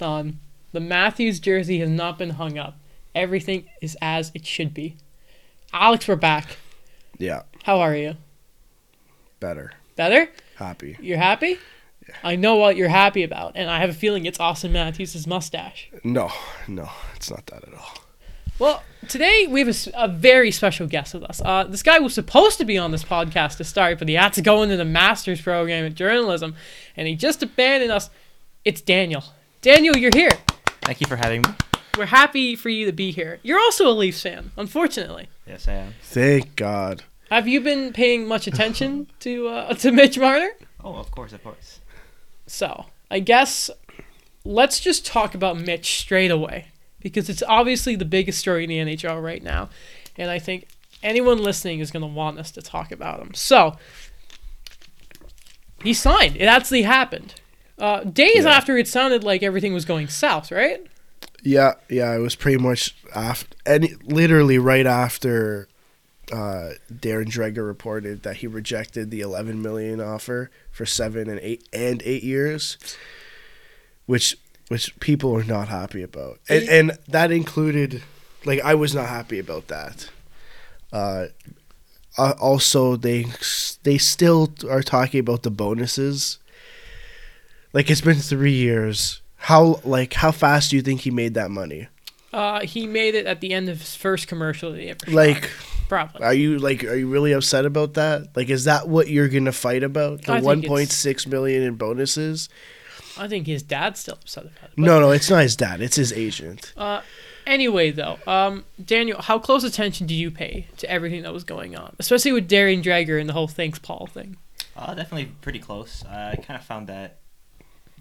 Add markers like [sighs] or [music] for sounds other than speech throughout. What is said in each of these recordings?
on. The Matthews jersey has not been hung up. Everything is as it should be. Alex, we're back. Yeah, How are you? better. Better? Happy. You're happy? Yeah. I know what you're happy about, and I have a feeling it's Auston Matthews' mustache. No, no, it's not that at all. Well, today we have a very special guest with us. Uh, this guy was supposed to be on this podcast to start, but he had to go into the master's program in journalism, and he just abandoned us. It's Daniel. Daniel, you're here. Thank you for having me. We're happy for you to be here. You're also a Leafs fan, unfortunately. Yes, I am. Thank God. Have you been paying much attention [laughs] to uh, to Mitch Marner? Oh, of course, of course. So, I guess let's just talk about Mitch straight away because it's obviously the biggest story in the NHL right now. And I think anyone listening is going to want us to talk about him. So, he signed. It actually happened. Uh, days Yeah. after it sounded like everything was going south, right? Yeah, yeah, it was pretty much after, and literally right after uh, Darren Dreger reported that he rejected the 11 million offer for seven and eight and eight years, which which people are not happy about, and, and that included, like, I was not happy about that. Uh, uh, also, they they still are talking about the bonuses. Like it's been three years. How like how fast do you think he made that money? Uh, he made it at the end of his first commercial that he ever. Like, probably. are you like are you really upset about that? Like, is that what you're gonna fight about? The I think one it's- point six million in bonuses? I think his dad's still upset about it. No, no, it's not his dad. It's his agent. Uh, anyway, though, um, Daniel, how close attention do you pay to everything that was going on, especially with Darren Dreger and the whole thanks Paul thing? Uh, definitely pretty close. I kind of found that,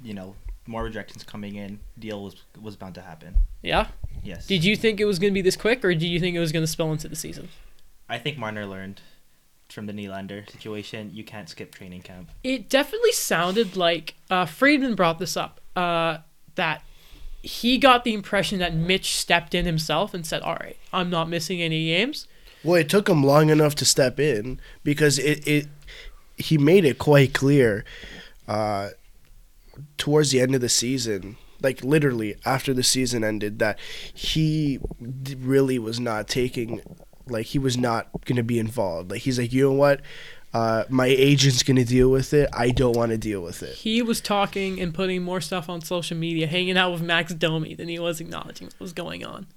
you know, more rejections coming in, deal was was bound to happen. Yeah. Yes. Did you think it was going to be this quick, or did you think it was going to spill into the season? I think Marner learned from the Nylander situation. You can't skip training camp. It definitely sounded like uh, Friedman brought this up uh, that he got the impression that Mitch stepped in himself and said, "All right, I'm not missing any games." Well, it took him long enough to step in because it, it he made it quite clear uh, towards the end of the season, like literally after the season ended, that he really was not taking, like he was not gonna be involved. Like he's like, you know what, uh, my agent's gonna deal with it. I don't want to deal with it. He was talking and putting more stuff on social media, hanging out with Max Domi than he was acknowledging what was going on.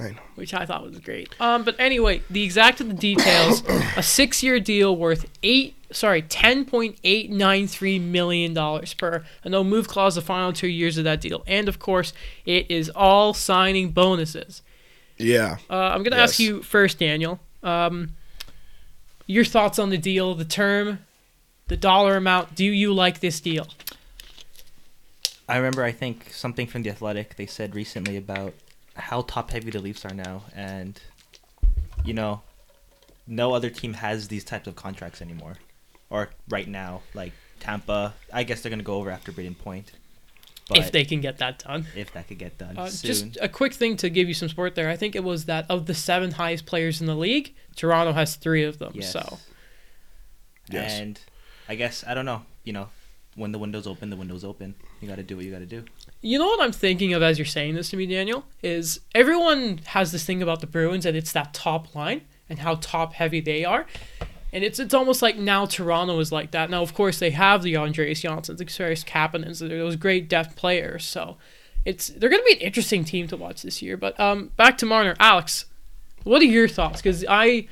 I know. which I thought was great. Um, but anyway, the exact of the details: [coughs] a six-year deal worth eight, sorry, ten point eight nine three million dollars per a no move clause the final two years of that deal, and of course, it is all signing bonuses. Yeah. Uh, I'm gonna ask you first, Daniel. Um, your thoughts on the deal, the term, the dollar amount. Do you like this deal? I remember, I think something from the Athletic they said recently about how top heavy the Leafs are now, and you know, no other team has these types of contracts anymore, or right now, like Tampa. I guess they're gonna go over after Brayden Point, but if they can get that done. if that could get done Uh, soon. just a quick thing to give you some support there. I think it was that of the seven highest players in the league, Toronto has three of them. Yes. So Yes. And I guess I don't know. You know, when the window's open, the window's open. You got to do what you got to do. You know what I'm thinking of as you're saying this to me, Daniel, is everyone has this thing about the Bruins and it's that top line and how top heavy they are. And it's it's almost like now Toronto is like that. Now, of course, they have the Andreas Johnssons, the Kasperi Kapanens, those great depth players. So it's they're going to be an interesting team to watch this year. But um, back to Marner, Alex, what are your thoughts? Because I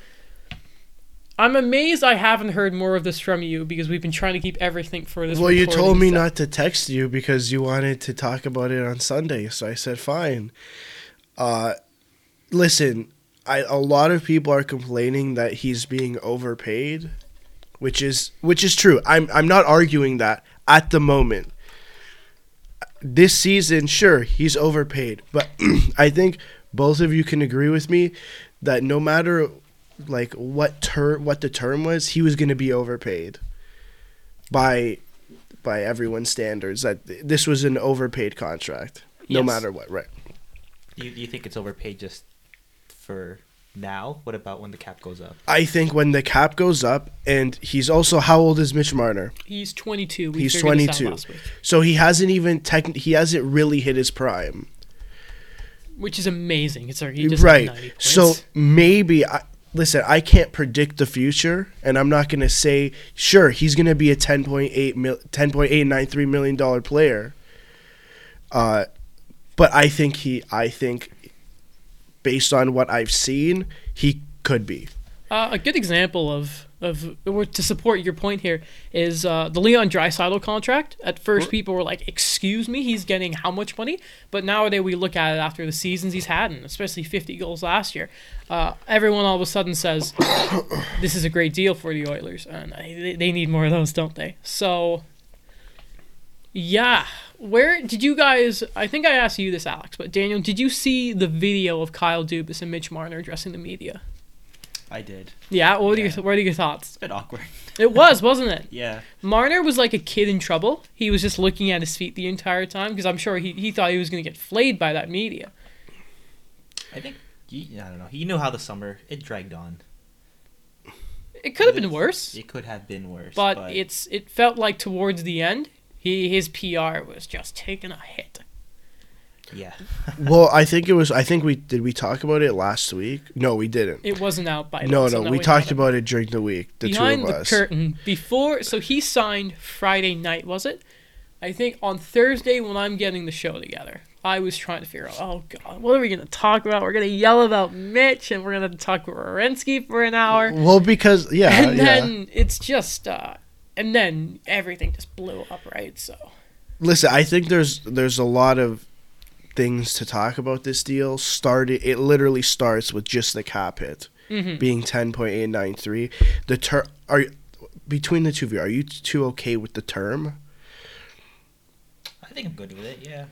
I'm amazed I haven't heard more of this from you because we've been trying to keep everything for this. Well, you told me set. not to text you because you wanted to talk about it on Sunday, so I said fine. Uh, listen, I a lot of people are complaining that he's being overpaid, which is which is true. I'm I'm not arguing that at the moment. This season, sure, he's overpaid, but [clears throat] I think both of you can agree with me that no matter like what term what the term was, he was going to be overpaid by by everyone's standards that this was an overpaid contract no Yes. matter what right You you think it's overpaid just for now? What about when the cap goes up? I think when the cap goes up, and he's also how old is Mitch Marner? He's 22. We He's figured this out 22. So he hasn't even tech. He hasn't really hit his prime. which is amazing. It's he just right. 90. So maybe I listen. I can't predict the future, and I'm not gonna say sure he's gonna be a 10.8 mil, 10.893 million dollar player. Uh, but I think he. I think, based on what I've seen, he could be. Uh, a good example of of or to support your point here is uh, the Leon Draisaitl contract. At first, people were like, "Excuse me, he's getting how much money?" But nowadays, we look at it after the seasons he's had, and especially 50 goals last year. Uh, everyone all of a sudden says, [coughs] "This is a great deal for the Oilers," and they, they need more of those, don't they? So, yeah. Where did you guys? I think I asked you this, Alex, but Daniel, did you see the video of Kyle Dubas and Mitch Marner addressing the media? I did. Yeah, what are Yeah. your what are your thoughts? It's a bit awkward. It was, wasn't it? [laughs] Yeah. Marner was like a kid in trouble. He was just looking at his feet the entire time because I'm sure he, he thought he was going to get flayed by that media. I think. He, I don't know. You know how the summer it dragged on. It could have been worse, It could have been worse. but, it's it felt like towards the end, he his PR was just taking a hit. Yeah. [laughs] well, I think it was. I think we did. We talk about it last week. No, we didn't. It wasn't out by No, then, no, now we talked it. about it during the week. The behind two of the us. curtain before. So he signed Friday night, was it? I think on Thursday when I'm getting the show together, I was trying to figure out, oh god, what are we gonna talk about? We're gonna yell about Mitch, and we're gonna talk about Werenski for an hour, Well, because yeah, and yeah. then it's just, uh, and then everything just blew up, right? So Listen, I think there's there's a lot of things to talk about this deal. Started it literally starts with just the cap hit mhm. being ten point eight nine three. The term are between the two of you. Are you two okay with the term? I think I'm good with it. Yeah.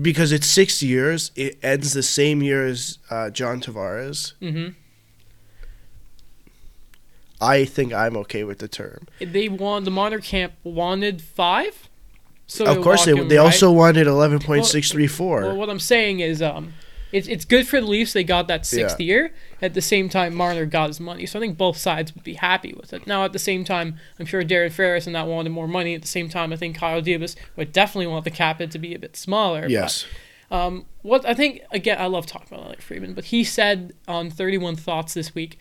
Because it's six years. It ends the same year as uh, John Tavares. hmm I think I'm okay with the term. They want the Marner camp wanted five. So of course, they him they right- also wanted eleven point six three four. Well, what I'm saying is, um, it's it's good for the Leafs. They got that sixth Yeah. year. At the same time, Marner got his money. So I think both sides would be happy with it. Now, at the same time, I'm sure Darren Ferris and that wanted more money. At the same time, I think Kyle Dubas would definitely want the cap hit to be a bit smaller. but, Yes. um, what I think again, I love talking about Alex Friedman, but he said on 31 Thoughts this week,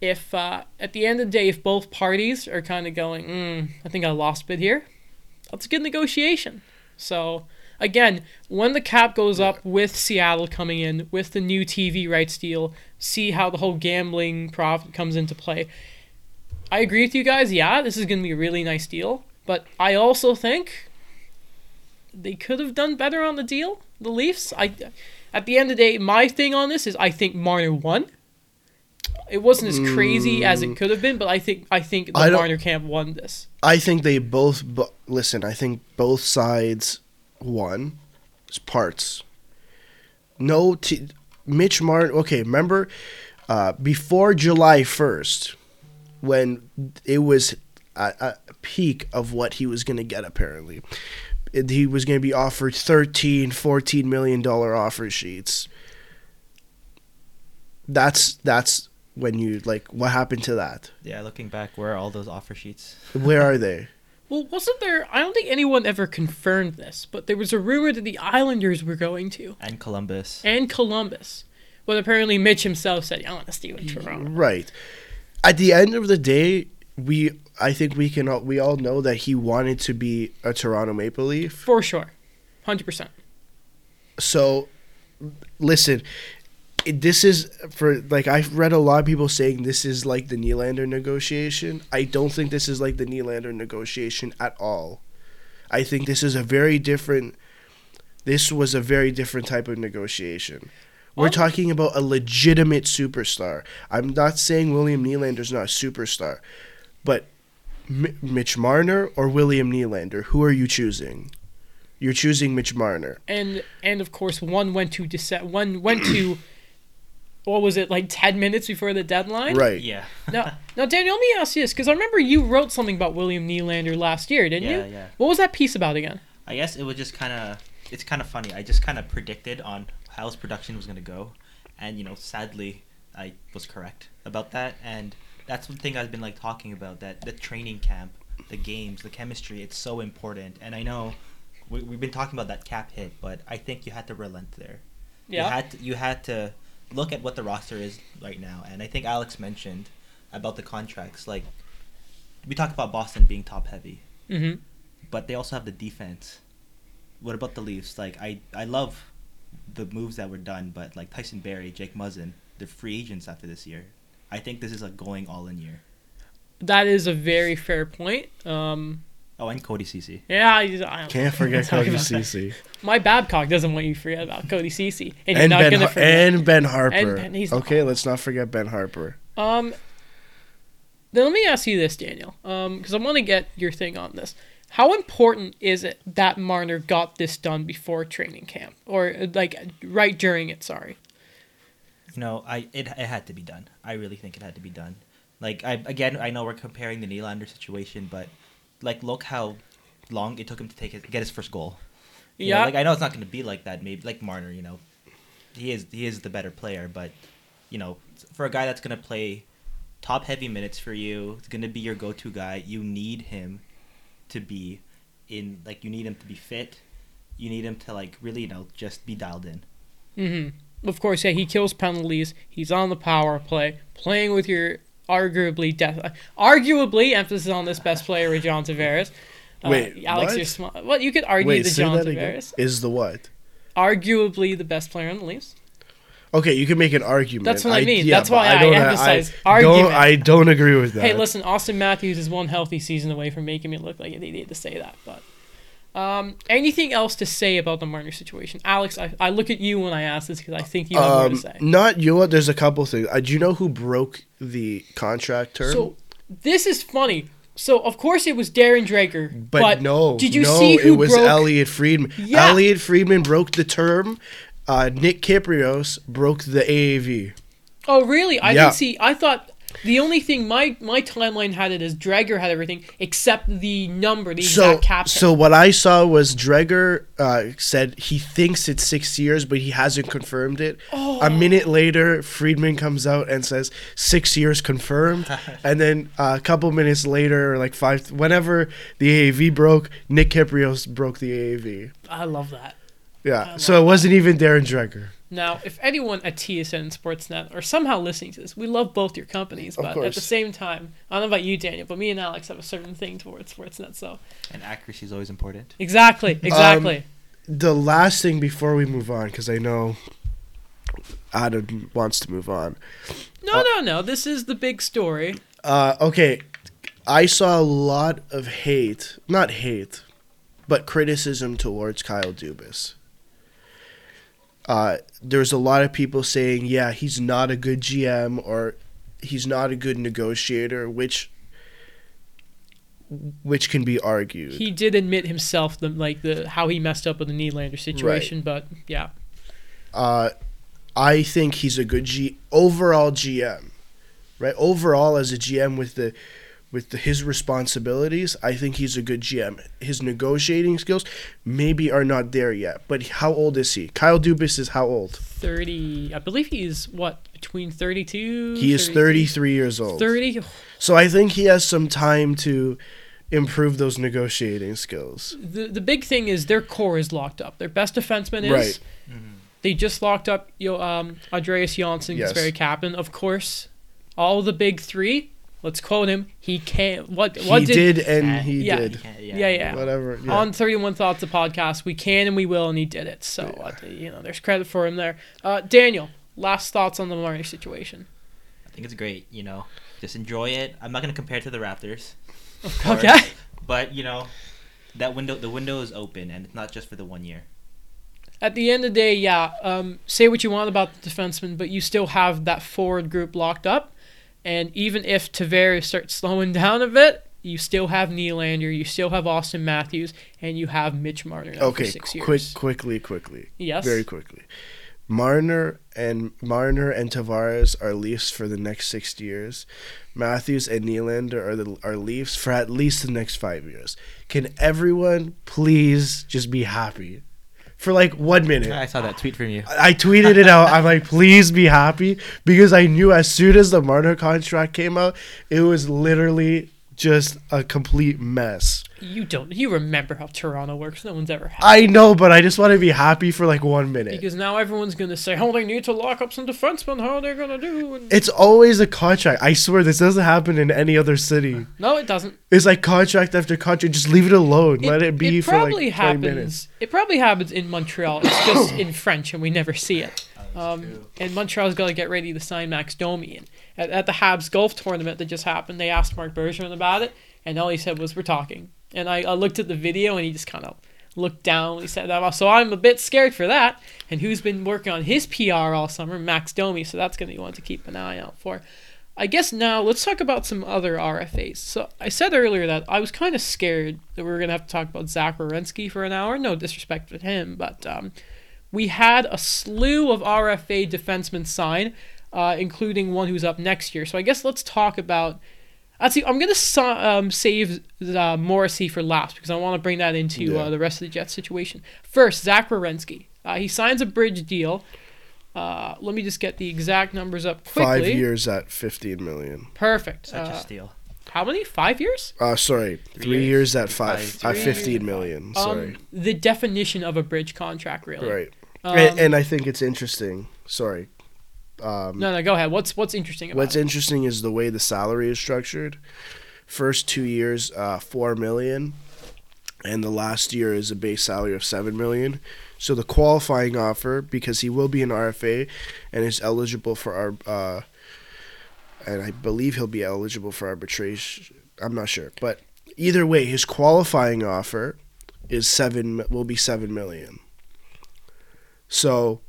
if uh, at the end of the day, if both parties are kind of going, mm, I think I lost a bit here, that's a good negotiation. So again, when the cap goes up with Seattle coming in with the new TV rights deal, see how the whole gambling profit comes into play. I agree with you guys. Yeah, this is going to be a really nice deal, but I also think they could have done better on the deal. The Leafs. I, at the end of the day, my thing on this is I think Marner won. It wasn't as crazy as it could have been, but I think I think the I Marner camp won this. I think they both. Bu- listen, I think both sides won. It's parts. No, t- Mitch Martin. Okay, remember uh, before July first, when it was at a peak of what he was going to get. Apparently, It- he was going to be offered 13 14 million dollar offer sheets. That's that's when you like what happened to that. Yeah. Looking back, where are all those offer sheets? Where are they? [laughs] Well, wasn't there? I don't think anyone ever confirmed this, but there was a rumor that the Islanders were going to And Columbus. and Columbus. But apparently, Mitch himself said, "I want to stay with Toronto." Right. At the end of the day, we I think we can all, we all know that he wanted to be a Toronto Maple Leaf. For sure, hundred percent. So listen, it- this is for like I've read a lot of people saying this is like the Nylander negotiation. I don't think this is like the Nylander negotiation at all. I think this is a very different this was a very different type of negotiation. We're talking about a legitimate superstar. I'm not saying William Nylander's not a superstar, but M- Mitch Marner or William Nylander, who are you choosing? You're choosing Mitch Marner. And and of course, one went to Dece- one went to. What was it like? Ten minutes before the deadline. Right. Yeah. [laughs] Now, [laughs] now, Daniel, let me ask you this because I remember you wrote something about William Nylander last year, didn't Yeah, you? yeah. What was that piece about again? I guess it was just kind of it's kind of funny. I just kind of predicted on how his production was gonna go, and you know, sadly, I was correct about that, and that's one thing I've been like talking about that the training camp, the games, the chemistry. It's so important, and I know we, we've been talking about that cap hit, but I think you had to relent there. You Yeah. had to, you had to look at what the roster is right now, and I think Alex mentioned about the contracts. Like we talked about Boston being top heavy, Mm-hmm. but they also have the defense. What about the Leafs? Like I, I love the moves that were done, but like Tyson Barrie, Jake Muzzin, they're free agents after this year. I think this is a going all in year. That is a very fair point. Um, Oh, and Cody Ceci. yeah, I, I don't Can't know. [laughs] forget Cody Ceci. My Babcock doesn't want you to forget about Cody Ceci, and, you're and not Ben gonna Har- forget. and Ben Harpur. And Ben- he's not- okay, let's not forget Ben Harpur. Um, then let me ask you this, Daniel, because I want to get your thing on this. How important is it that Marner got this done before training camp, or uh, like right during it? Sorry. You know, I it, it had to be done. I really think it had to be done. Like I again, I know we're comparing the Nylander situation, but like look how long it took him to take it, get his first goal. You know, Yeah. like I know it's not going to be like that. Maybe like Marner, you know, he is he is the better player, but you know, for a guy that's going to play top heavy minutes for you, it's going to be your go to guy. You need him to be in like you need him to be fit. You need him to like really you know just be dialed in. Mm-hmm. Of course, yeah, he kills penalties. He's on the power play, playing with your arguably death, arguably emphasis on this best player with John Tavares. Uh, Wait, Alex, what? you're smart. Well, you could argue Wait, the John that again. Tavares, Is the what? arguably the best player on the Leafs. Okay, you can make an argument. That's what I mean. That's why I don't- emphasize I don't, argument. I don't agree with that. Hey, listen, Auston Matthews is one healthy season away from making me look like an idiot to say that. But um, anything else to say about the Marner situation, Alex? I, I look at you when I ask this because I think you have more to Um, say. not you. know There's a couple things. Uh, do you know who broke the contract term? So this is funny. So of course it was Darren Dreger, but, but, no, Did you no, see who it was broke? Elliotte Friedman. Yeah. Elliotte Friedman broke the term. Uh, Nick Kypreos broke the AAV. Oh really? I Yeah. didn't see. I thought the only thing my my timeline had it is as Dreger had everything except the number, the So, exact cap. so what I saw was Dreger uh, said he thinks it's six years, but he hasn't confirmed it. Oh. A minute later, Friedman comes out and says six years confirmed, [laughs] and then uh, a couple minutes later, like five, whenever the AAV broke, Nick Kypreos broke the AAV. I love that. Yeah, so it wasn't even Darren Dreger. Now, if anyone at TSN and Sportsnet are somehow listening to this, we love both your companies, but at the same time, I don't know about you, Daniel, but me and Alex have a certain thing towards Sportsnet. So And accuracy is always important. exactly, exactly. The last thing before we move on, because I know Adam wants to move on. no, no, no. This is the big story. Uh, okay, I saw a lot of hate, not hate, but criticism towards Kyle Dubas. Uh, there's a lot of people saying, yeah, he's not a good GM or he's not a good negotiator, which which can be argued. He did admit himself the like the how he messed up with the Nylander situation, but yeah, uh, I think he's a good G overall GM, right? Overall, as a GM with the with the, his responsibilities, I think he's a good GM. His negotiating skills maybe are not there yet, but how old is he? Kyle Dubas is how old? thirty. I believe he's what between thirty-two. He is 33 years old. Thirty. So I think he has some time to improve those negotiating skills. The the big thing is their core is locked up. Their best defenseman is. Right. They just locked up yo um Andreas Johnsson, yes. very captain. Of course, all the big three. Let's quote him. He can't. What? He what did, and Uh, he yeah. did. Yeah, yeah. yeah. Whatever. Yeah. On Thirty One Thoughts, the podcast, we can and we will, and he did it. So uh, you know, there's credit for him there. Uh, Daniel, last thoughts on the Marner situation. I think it's great. You know, just enjoy it. I'm not gonna compare it to the Raptors, [laughs] course. Okay. but you know, that window the window is open, and it's not just for the one year. At the end of the day, yeah. Um, say what you want about the defenseman, but you still have that forward group locked up. And even if Tavares starts slowing down a bit, you still have Nylander, you still have Auston Matthews, and you have Mitch Marner okay, for six years. quick, quickly, quickly. Yes. Very quickly. Marner and Marner and Tavares are Leafs for the next six years. Matthews and Nylander are the are Leafs for at least the next five years. Can everyone please just be happy for like one minute. I saw that tweet from you. I tweeted it out. I'm like, [laughs] please be happy because I knew as soon as the Marner contract came out, it was literally just a complete mess. You don't. You remember how Toronto works. No one's ever had. I know, but I just want to be happy for like one minute. Because now everyone's gonna say, "Oh, they need to lock up some defensemen. How are they gonna do?" And It's always a contract. I swear this doesn't happen in any other city. no, it doesn't. It's like contract after contract. Just leave it alone. Let it be for like probably 20 happens. minutes. It probably happens in Montreal. It's just in [coughs] French, and we never see it. Um, and Montreal's got to get ready to sign Max Domi. And at, at the Habs golf tournament that just happened, they asked Marc Bergevin about it, and all he said was, "We're talking." And I, I looked at the video, and he just kind of looked down. He said that. So I'm a bit scared for that. And who's been working on his PR all summer? Max Domi. So that's going to be one to keep an eye out for. I guess now let's talk about some other RFAs. So I said earlier that I was kind of scared that we were gonna have to talk about Zach Werenski for an hour. No disrespect to him, but um, we had a slew of RFA defensemen sign, uh, including one who's up next year. So I guess let's talk about. Actually, I'm gonna so, um, save uh, Morrissey for last because I want to bring that into Yeah. uh, the rest of the Jets situation. First, Zach Werenski. Uh, he signs a bridge deal. Uh, let me just get the exact numbers up quickly. Five years at 15 million. Perfect. Such Uh, a steal. how many? Five years? Uh, sorry, three, years. years. at five, Five. at Three 15 years. million. Sorry, Um, the definition of a bridge contract, really. right. Um, and, and I think it's interesting. Sorry. Um, no, no, go ahead. What's what's interesting about What's it? interesting is the way the salary is structured. First two years, uh, four million, and the last year is a base salary of seven million. So the qualifying offer, because he will be an RFA, and is eligible for our, uh, and I believe he'll be eligible for arbitration. I'm not sure, but either way, his qualifying offer is seven. Will be seven million. So.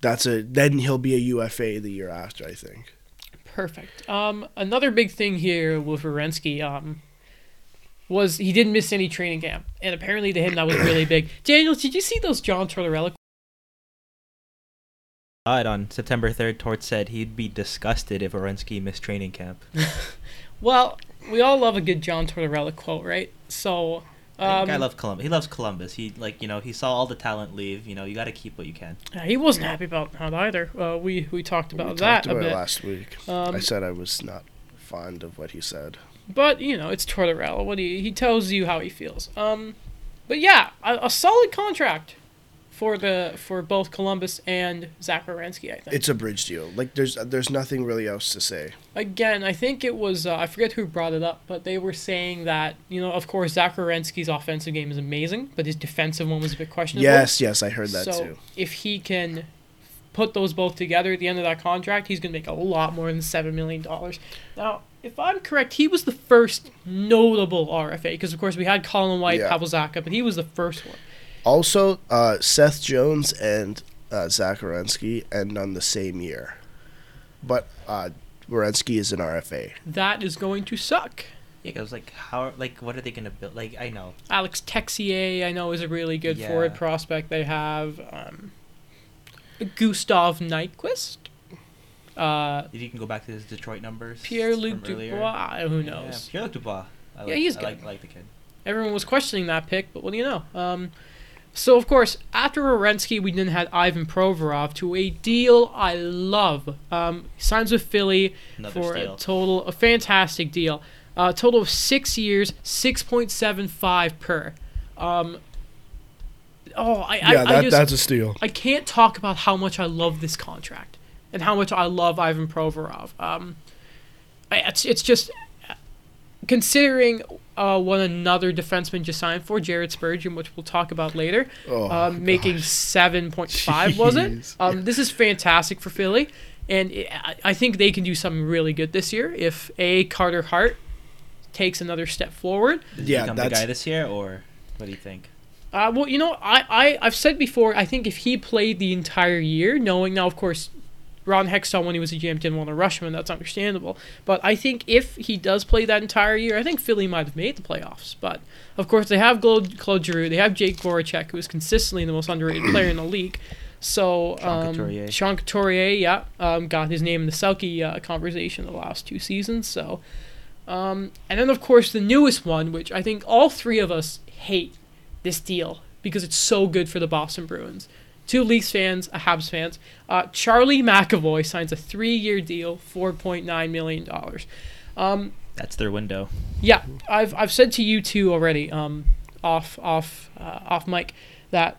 That's a then he'll be a UFA the year after, I think. Perfect. Um, another big thing here with Werenski, um, was he didn't miss any training camp, and apparently to him that was really big. [coughs] Daniel, did you see those John Tortorella? But on September 3rd, Tort said he'd be disgusted if Werenski missed training camp. [laughs] Well, we all love a good John Tortorella quote, right? So, um, I love Columbus. He loves Columbus. He like you know he saw all the talent leave. You know you got to keep what you can. yeah, he wasn't happy about that either. Uh, we we talked about we that talked a bit. last week. Um, I said I was not fond of what he said. But you know, it's Tortorella. What he he tells you how he feels. Um, but yeah, a, a solid contract for the for both Columbus and Zach Werenski, I think. It's a bridge deal. Like there's there's nothing really else to say. Again, I think it was uh, I forget who brought it up, but they were saying that you know, of course, Zach Wierenski's offensive game is amazing, but his defensive one was a bit questionable. Yes, yes, I heard that so too. if he can put those both together at the end of that contract, he's gonna make a lot more than seven million dollars. Now, if I'm correct, he was the first notable RFA because of course we had Colin White, Yeah. Pavel Zacha, but he was the first one. Also, uh, Seth Jones and uh, Zach Werenski end on the same year, but uh, Werenski is an RFA. That is going to suck. Yeah, cause like how like what are they gonna build? Like I know Alex Texier, I know, is a really good Yeah. forward prospect. They have um, Gustav Nyquist, uh, if you can go back to his Detroit numbers. Pierre Luc. Dubois. Who Yeah, knows? Pierre Luc Dubois. I Yeah, like, he's I good. like, I like the kid. Everyone was questioning that pick, but what do you know? Um, so of course, after Werenski, we then had Ivan Provorov to a deal I love. Um, he signs with Philly Another for steal. a total, a fantastic deal. A total of six years, six point seven five per. Um, oh, I, I, yeah, I that, just, that's a steal. I can't talk about how much I love this contract and how much I love Ivan Provorov. Um, I, it's it's just considering uh, what another defenseman just signed for, Jared Spurgeon, which we'll talk about later, Oh, um, making seven point five, was it? Jeez. Um, This is fantastic for Philly, and it, I- I think they can do something really good this year if a Carter Hart takes another step forward. Did he Yeah, become the that's- guy this year, or what do you think? Uh, well, you know, I, I, I've said before, I think if he played the entire year, knowing now, of course, Ron Hextall, when he was a GM, didn't want to rush him, and that's understandable. But I think if he does play that entire year, I think Philly might have made the playoffs. But, of course, they have Claude, Claude Giroux, they have Jake Voracek, who is consistently the most underrated [clears throat] player in the league. So, Sean um, Couturier. Sean Couturier, yeah, um, got his name in the Selke uh, conversation the last two seasons. So, um, and then, of course, the newest one, which I think all three of us hate this deal because it's so good for the Boston Bruins. Two Leafs fans, a Habs fans. Uh, Charlie McAvoy signs a three-year deal, four point nine million dollars. Um, That's their window. yeah, I've I've said to you two already, um, off off uh, off mic, that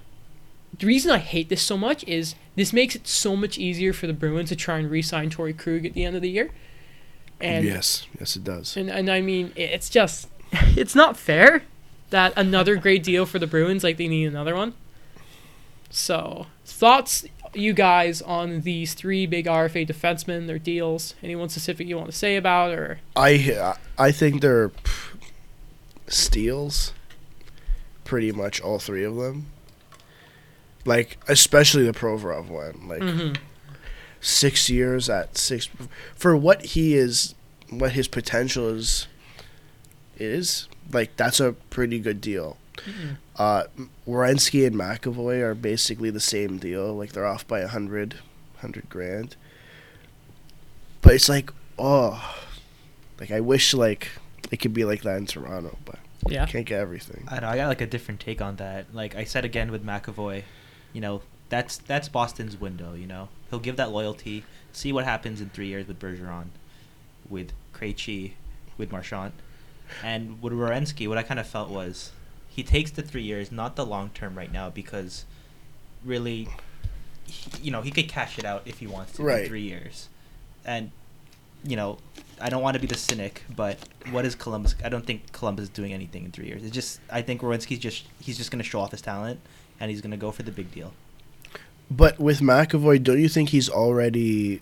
the reason I hate this so much is this makes it so much easier for the Bruins to try and re-sign Torey Krug at the end of the year. And yes, yes, it does. and and I mean, it's just [laughs] it's not fair that another great deal for the Bruins like they need another one. So thoughts, you guys, on these three big RFA defensemen, their deals? Anyone specific you want to say about or? I I think they're steals. Pretty much all three of them. Like especially the Provorov one. Like Mhm. six years at six for what he is, what his potential is. Is like that's a pretty good deal. Mhm. Uh, Werenski and McAvoy are basically the same deal. Like they're off by a hundred, hundred grand. But it's like, oh, like I wish like it could be like that in Toronto, but Yeah. can't get everything. I know. I got like a different take on that. Like I said again with McAvoy, you know, that's that's Boston's window. You know, he'll give that loyalty. See what happens in three years with Bergeron, with Krejci, with Marchand, and with Wierenski. What I kind of felt was he takes the three years, not the long term right now, because really, he, you know, he could cash it out if he wants to Right. in three years, and you know, I don't want to be the cynic, but what is Columbus? I don't think Columbus is doing anything in three years. It's just I think Werenski's just he's just going to show off his talent, and he's going to go for the big deal. But with McAvoy, don't you think he's already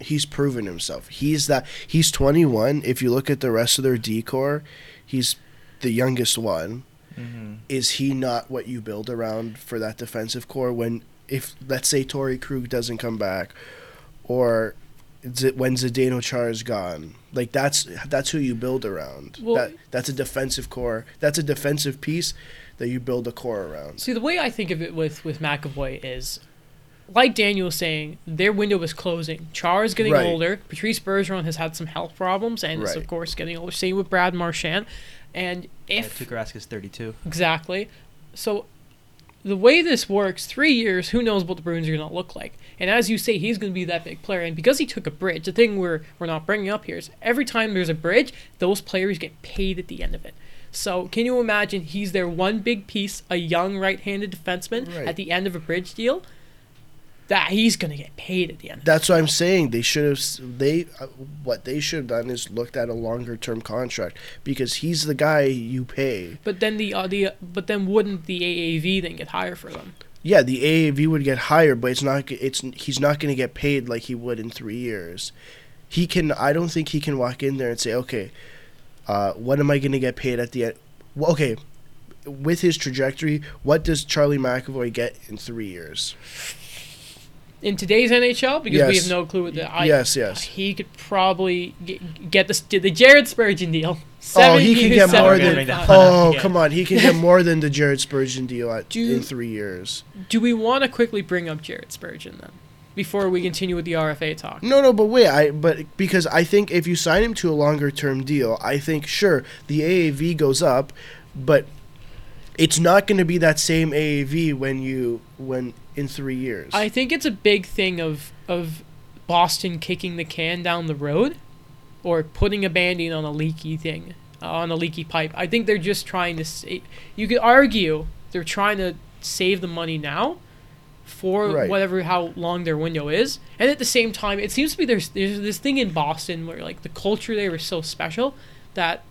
he's proven himself? He's that he's 21. If you look at the rest of their decor, he's the youngest one. Mm-hmm. Is he not what you build around for that defensive core when if let's say Torey Krug doesn't come back or when Zdeno Char is gone, like that's that's who you build around. Well- that that's a defensive core. That's a defensive piece that you build a core around. See, the way I think of it with with McAvoy is, like Daniel was saying, their window is closing. Char is getting Right. older. Patrice Bergeron has had some health problems, and is of course getting older. Same with Brad Marchand, and if Tuukka Rask is 32. Exactly. So the way this works, three years, who knows what the Bruins are going to look like. And as you say, he's going to be that big player. And because he took a bridge, the thing we're, we're not bringing up here is every time there's a bridge, those players get paid at the end of it. So can you imagine he's their one big piece, a young right-handed defenseman Right. at the end of a bridge deal? That he's going to get paid at the end. That's what I'm saying. They should have they uh, what they should have done is looked at a longer term contract because he's the guy you pay. But then the uh, the but then wouldn't the AAV then get higher for them? Yeah, the AAV would get higher, but it's not. It's he's not going to get paid like he would in three years. He can. I don't think he can walk in there and say, "Okay, uh, what am I going to get paid at the end?" Well, okay, with his trajectory, what does Charlie McAvoy get in three years? In today's NHL because we have no clue what the I, Yes, yes. he could probably get, get the the Jared Spurgeon deal. Oh, Seven he can get more than. point five. Oh, Yeah. come on, he can get more than the Jared Spurgeon deal at, Do in three years. Do we want to quickly bring up Jared Spurgeon then, before we continue with the RFA talk? No, no, but wait, I but because I think if you sign him to a longer term deal, I think sure the AAV goes up, but it's not going to be that same AAV when you when in three years. I think it's a big thing of of Boston kicking the can down the road, or putting a band-aid on a leaky thing, uh, on a leaky pipe. I think they're just trying to. Sa- you could argue they're trying to save the money now, for Right. whatever how long their window is, and at the same time, it seems to be there's there's this thing in Boston where like the culture there is so special that.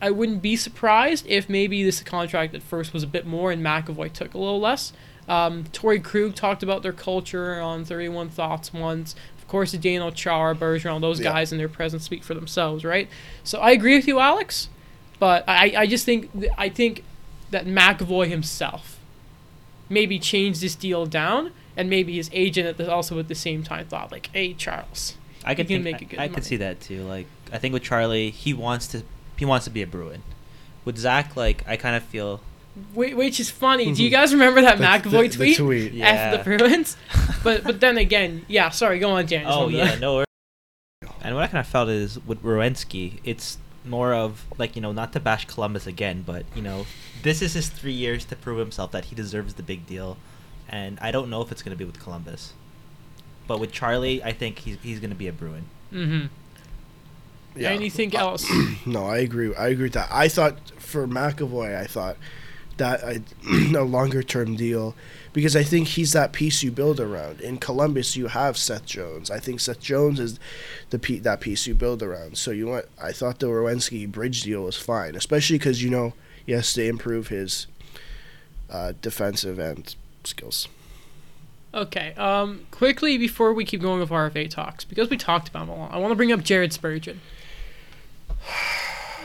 I wouldn't be surprised if maybe this contract at first was a bit more and McAvoy took a little less. Um, Torey Krug talked about their culture on 31 Thoughts once. Of course, Daniel Char, Bergeron, all those Yeah. guys and their presence speak for themselves, right? So I agree with you, Alex, but I, I just think th- I think that McAvoy himself maybe changed this deal down, and maybe his agent at the, also at the same time thought like, "Hey, Charles, I could can think, make a good I, I could see that too. Like I think with Charlie, he wants to he wants to be a Bruin. With Zach, like I kind of feel Wh- which is funny. Do you guys remember that The- McAvoy the- the tweet? tweet. Yeah. F the Bruins. [laughs] but but then again, yeah. Sorry, go on, Jan. Oh wanted to- yeah, no. wor- And what I kind of felt is with Werenski, it's more of like you know not to bash Columbus again, but you know this is his three years to prove himself that he deserves the big deal, and I don't know if it's gonna be with Columbus, but with Charlie, I think he's he's gonna be a Bruin. Mm-hmm. Anything Uh, else? [clears throat] No, I agree. I agree with that. I thought for McAvoy, I thought that I, [clears throat] a longer term deal because I think he's that piece you build around. In Columbus, you have Seth Jones. I think Seth Jones is the pe- that piece you build around. So you want. I thought the Werenski bridge deal was fine, especially because you know he has to improve his uh, defensive end skills. Okay. Um, quickly before we keep going with RFA talks, because we talked about him a lot, I want to bring up Jared Spurgeon.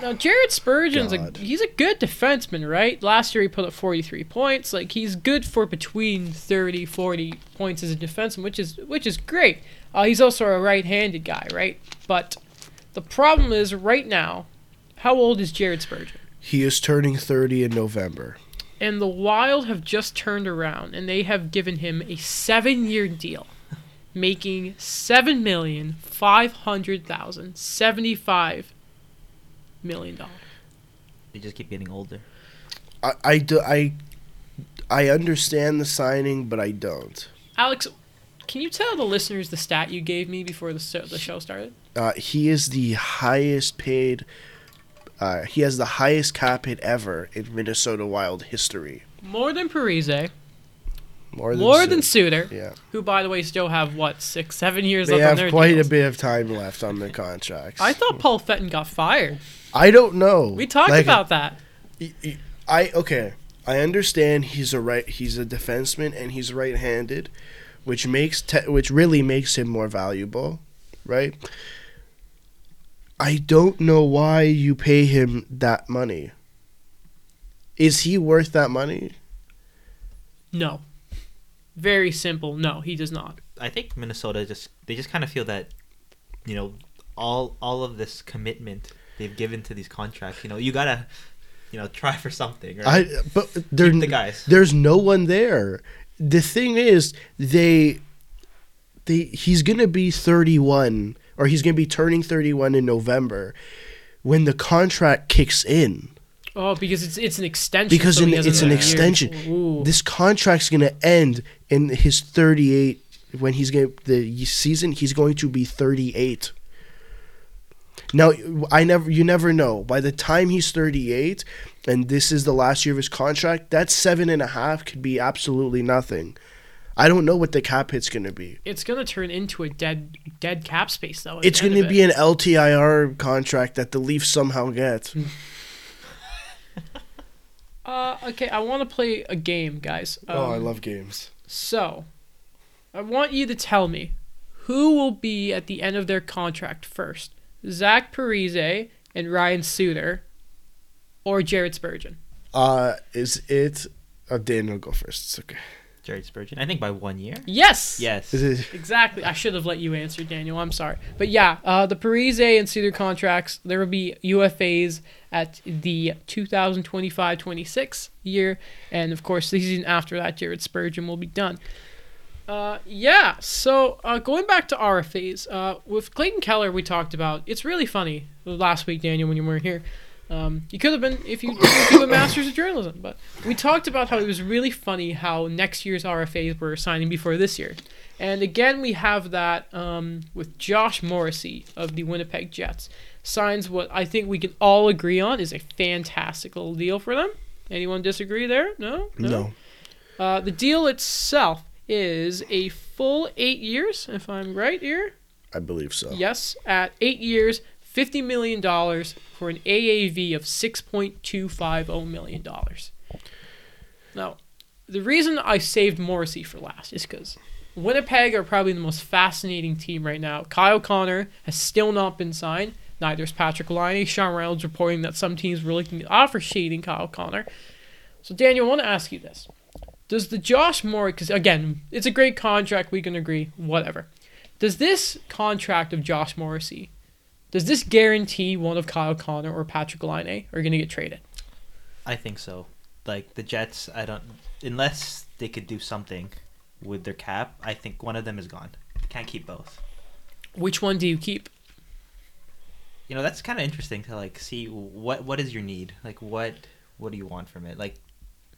Now, Jared Spurgeon's a he's a good defenseman, right? Last year he put up 43 points. Like he's good for between 30, 40 points as a defenseman, which is which is great. Uh, he's also a right-handed guy, right? But the problem is right now, how old is Jared Spurgeon? He is turning thirty in November. And the Wild have just turned around and they have given him a seven year deal, making seven million five hundred thousand seventy five million dollars. They just keep getting older. I, I, do, I, I understand the signing, but I don't. Alex, can you tell the listeners the stat you gave me before the show, the show started? Uh, he is the highest paid. Uh, he has the highest cap hit ever in Minnesota Wild history. More than Parise, More than more than Suter, Yeah, who by the way still have what six, seven years they left on have quite deals. a bit of time left on their contracts. I thought Paul Fenton got fired. I don't know. We talked Like, about that. I okay. I understand he's a right. He's a defenseman and he's right-handed, which makes te- which really makes him more valuable, right? I don't know why you pay him that money. Is he worth that money? No. Very simple. No, he does not. I think Minnesota just they just kind of feel that, you know, all all of this commitment they've given to these contracts. You know, you gotta, you know, try for something. Right? I but there, the guys. there's no one there. The thing is, they, they he's gonna be 31 or he's gonna be turning 31 in November, when the contract kicks in. Oh, because it's it's an extension. Because so he in- has it's an extension. Ooh. This contract's gonna end in his 38 when he's gonna the season. He's going to be 38. Now, I never, you never know. By the time he's 38, and this is the last year of his contract, that seven and a half could be absolutely nothing. I don't know what the cap hit's going to be. It's gonna turn into a dead dead cap space though. It's going to be it. an LTIR contract that the Leafs somehow get. [laughs] Uh, okay, I want to play a game, guys. oh, I Um, love games. So, I want you to tell me who will be at the end of their contract first: Zach Parise and Ryan Suter, or Jared Spurgeon. Uh, is it? Uh, Daniel, go first. It's okay. Jared Spurgeon. I think by one year. Yes. Yes. Is it? [laughs] Exactly. I should have let you answer, Daniel. I'm sorry. But yeah, uh, the Parise and Suter contracts, there will be UFAs at the 2025-26 year. And, of course, the season after that, Jared Spurgeon will be done. Uh, yeah, so uh, going back to RFAs, uh, with Clayton Keller, we talked about, it's really funny last week, Daniel, when you weren't here. Um, you could have been if you didn't do a master's of journalism, but we talked about how it was really funny how next year's RFAs were signing before this year. And again, we have that um, with Josh Morrissey of the Winnipeg Jets. Signs what I think we can all agree on is a fantastic little deal for them. Anyone disagree there? No? No. Uh, the deal itself is a full eight years, if I'm right here. I believe so. Yes, at eight years, $50 million for an AAV of $6.250 million. Now, the reason I saved Morrissey for last is because Winnipeg are probably the most fascinating team right now. Kyle Connor has still not been signed. Neither is Patrick Laine. Sean Reynolds reporting that some teams were looking to offer shading Kyle Connor. So, Daniel, I want to ask you this. Does the Josh Moore, because again, it's a great contract, we can agree, whatever. Does this contract of Josh Morrissey, does this guarantee one of Kyle Connor or Patrick Laine are going to get traded? I think so. Like the Jets, I don't unless they could do something with their cap. I think one of them is gone. Can't keep both. Which one do you keep? you know that's kind of interesting to like see what what is your need like what what do you want from it like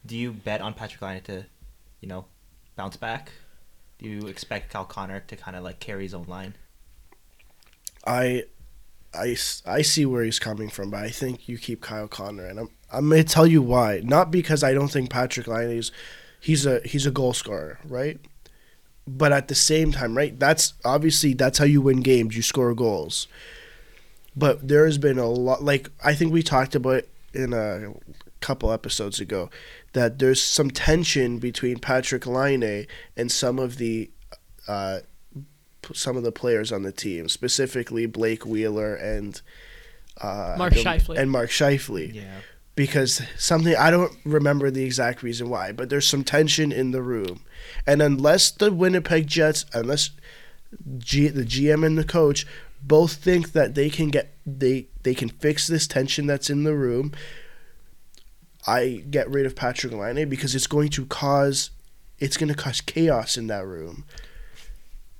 do you bet on Patrick Laine to you know bounce back do you expect Kyle Connor to kind of like carry his own line I, I, I see where he's coming from, but I think you keep Kyle Connor, and I'm I'm gonna tell you why. Not because I don't think Patrick Laine is, he's a he's a goal scorer, right? But at the same time, right? That's obviously that's how you win games. You score goals. But there has been a lot. Like I think we talked about in a couple episodes ago that there's some tension between Patrick Laine and some of the. Uh, p- some of the players on the team, specifically Blake Wheeler and uh, Mark the- Scheifele. and Mark Scheifele, yeah because something I don't remember the exact reason why, but there's some tension in the room, and unless the Winnipeg Jets, unless G, the GM and the coach both think that they can get they they can fix this tension that's in the room, I get rid of Patrick Laine because it's going to cause it's going to cause chaos in that room.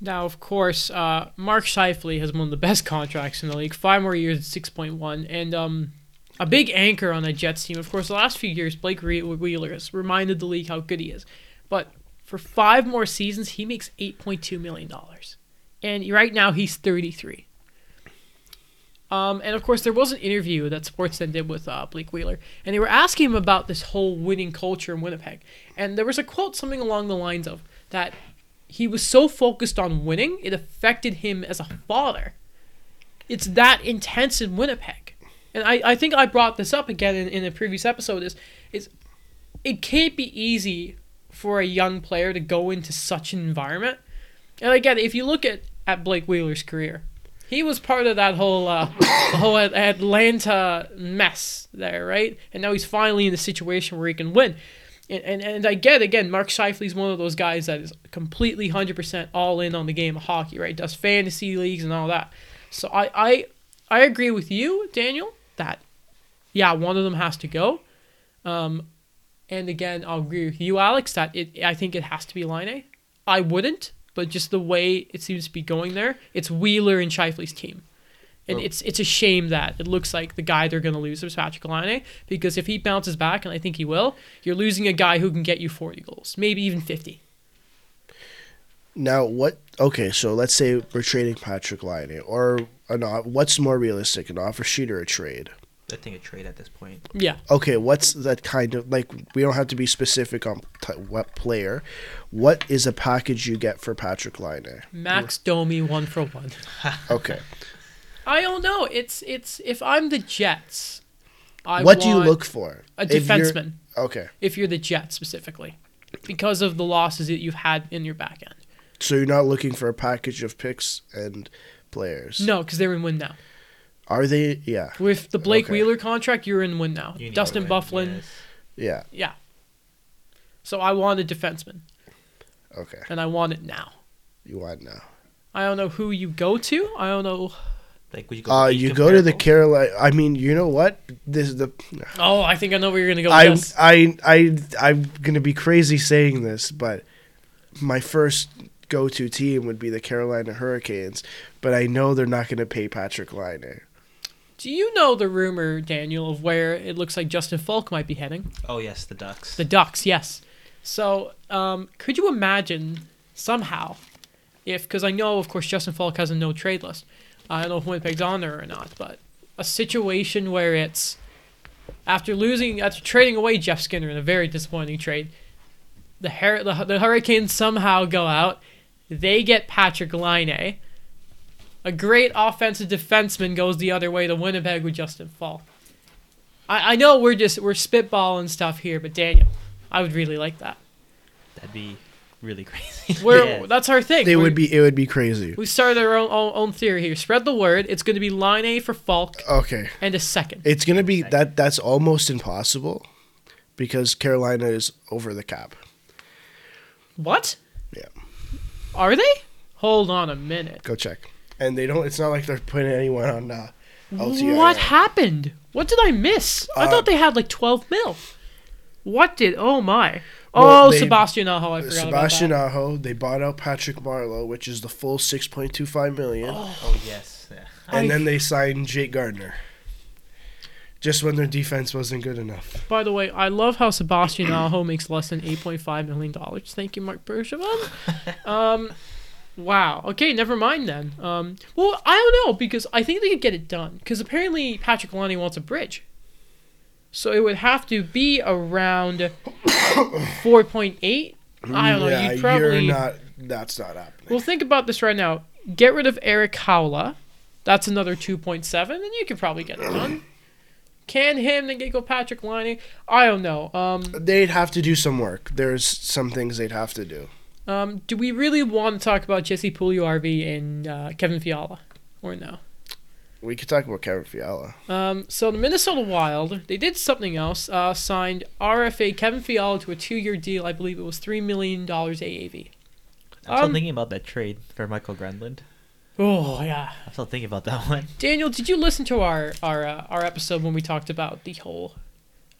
Now, of course, uh, Mark Scheifele has one of the best [laughs] contracts in the league, five more years at six point one, and um, a big anchor on the Jets team. Of course, the last few years, Blake Wheeler has reminded the league how good he is, but for five more seasons, he makes eight point two million dollars, and right now he's thirty three. Um, and of course, there was an interview that Sportsnet did with uh, Blake Wheeler, and they were asking him about this whole winning culture in Winnipeg. And there was a quote, something along the lines of that he was so focused on winning, it affected him as a father. It's that intense in Winnipeg. And I, I think I brought this up again in, in a previous episode is is it can't be easy for a young player to go into such an environment. And again, if you look at, at Blake Wheeler's career, he was part of that whole uh, [coughs] whole Atlanta mess there, right? And now he's finally in a situation where he can win. And, and, and I get again, Mark Scheifele's one of those guys that is completely hundred percent all in on the game of hockey, right? Does fantasy leagues and all that. So I I I agree with you, Daniel, that yeah, one of them has to go. Um, and again, I'll agree with you, Alex, that it I think it has to be Laine I wouldn't, but just the way it seems to be going there, it's Wheeler and Scheifele's team. And Well- it's it's a shame that it looks like the guy they're going to lose is Patrick Laine because if he bounces back, and I think he will, you're losing a guy who can get you 40 goals, maybe even 50. Now, what? Okay, so let's say we're trading Patrick Laine, or an, o- what's more realistic, an offer sheet or a trade? I think a trade at this point Yeah. Okay, what's that kind of like? We don't have to be specific on t- what player. What is a package you get for Patrick Laine? Max Domi one for one. [laughs] Okay, I don't know. It's it's if I'm the Jets, I what do you look for? a If defenseman Okay, if you're the Jets specifically, because of the losses that you've had in your back end. so you're not looking for a package of picks and players. No, because they're in win now. Are they? Yeah, With the Blake Okay. Wheeler contract, you're in win now. Dustin to win, Byfuglien, yes. yeah. yeah. So I want a defenseman, Okay, and I want it now. you want now. I don't know who you go to. I don't know. like would you go Uh, for each you go to the? Carolina. I mean, you know what? This is the. Oh, I think I know where you're gonna go with I this. I I I'm gonna be crazy saying this, but my first go-to team would be the Carolina Hurricanes, but I know they're not gonna pay Patrick Laine. Do you know the rumor, Daniel, of where it looks like Justin Faulk might be heading? oh yes the Ducks The Ducks, yes. So, um, could you imagine somehow if, because I know, of course, Justin Faulk has a no trade list. I don't know if Winnipeg's on there or not, but a situation where it's after losing, after trading away Jeff Skinner in a very disappointing trade, the, Hur- the, the Hurricanes somehow go out, they get Patrick Laine. A great offensive defenseman goes the other way to Winnipeg with Justin Faulk. I, I know we're just we're spitballing stuff here, but Daniel, I would really like that. that'd be really [laughs] crazy We're Yeah. that's our thing. It We're- would be it would be crazy. We started our own, own own theory here. Spread the word. It's going to be Laine for Faulk Okay, and a second. it's gonna be that. That's almost impossible because Carolina is over the cap. What? Yeah. Are they? Hold on a minute. Go check. And they don't. It's not like they're putting anyone on uh, LTIR. What happened? What did I miss? I Uh, thought they had like 12 mil. What did? Oh my. Oh, they- Sebastian Aho, I forgot Sebastian about Aho, they bought out Patrick Marleau, which is the full six point two five million, Oh yes. Yeah. I- and then they signed Jake Gardiner. Just when their defense wasn't good enough. By the way, I love how Sebastian Aho makes less than eight point five million dollars. Thank you, Marc Bergevin. [laughs] um, wow. Okay, never mind then. Um, well, I don't know because I think they could get it done because apparently Patrick Laine wants a bridge. So it would have to be around [coughs] four point eight. I don't know. Yeah, you'd probably you're not. That's not happening. Well, think about this right now. Get rid of Erik Haula. That's another 2.7, and you could probably get it done. [coughs] Can him, then get go Patrick Laine. I don't know. Um, they'd have to do some work. There's some things they'd have to do. Um, do we really want to talk about Jesse Puljujarvi and uh, Kevin Fiala, or no? We could talk about Kevin Fiala. Um, so the Minnesota Wild, they did something else. Uh, signed RFA Kevin Fiala to a two-year deal. I believe it was three million dollars AAV. I'm still Um, thinking about that trade for Mikael Granlund. Oh yeah. I'm still thinking about that one. Daniel, did you listen to our our uh, our episode when we talked about the whole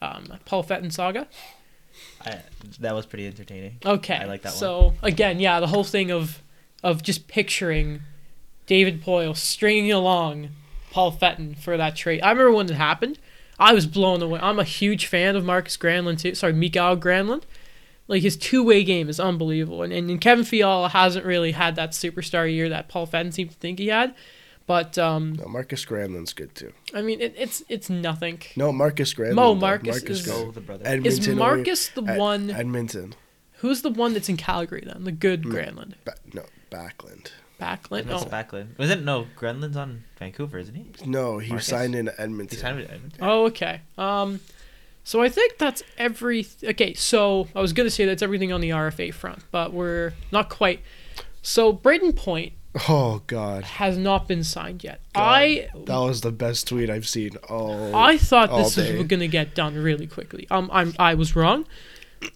um, Paul Fenton saga? I, that was pretty entertaining. Okay, I like that one. So again, yeah, the whole thing of of just picturing David Poile stringing along Paul Fenton for that trade. I remember when it happened. I was blown away. I'm a huge fan of Markus Granlund too. Sorry, Mikael Granlund. Like his two way game is unbelievable, and, and Kevin Fiala hasn't really had that superstar year that Paul Fenton seemed to think he had. But um, No, Markus Granlund's good too. I mean, it, it's it's nothing. No, Marcus Granlund. Mo, though. Marcus is- Granlund. Oh, the brother. Edmonton Is Marcus the Ed- one? Edmonton. Who's the one that's in Calgary then? The good Granlund, Ba- no, Backlund. Backlund. That's Oh. Backlund. Was it no? Granlund's on Vancouver, isn't he? No, he Marcus? signed in He Edmonton. signed with Edmonton. Oh, okay. Um, so I think that's every. Okay, so I was gonna say that's everything on the RFA front, but we're not quite. So Brayden Point Oh God, has not been signed yet. God. I that was the best tweet I've seen. Oh, I thought this day. was gonna get done really quickly. Um, I'm I was wrong.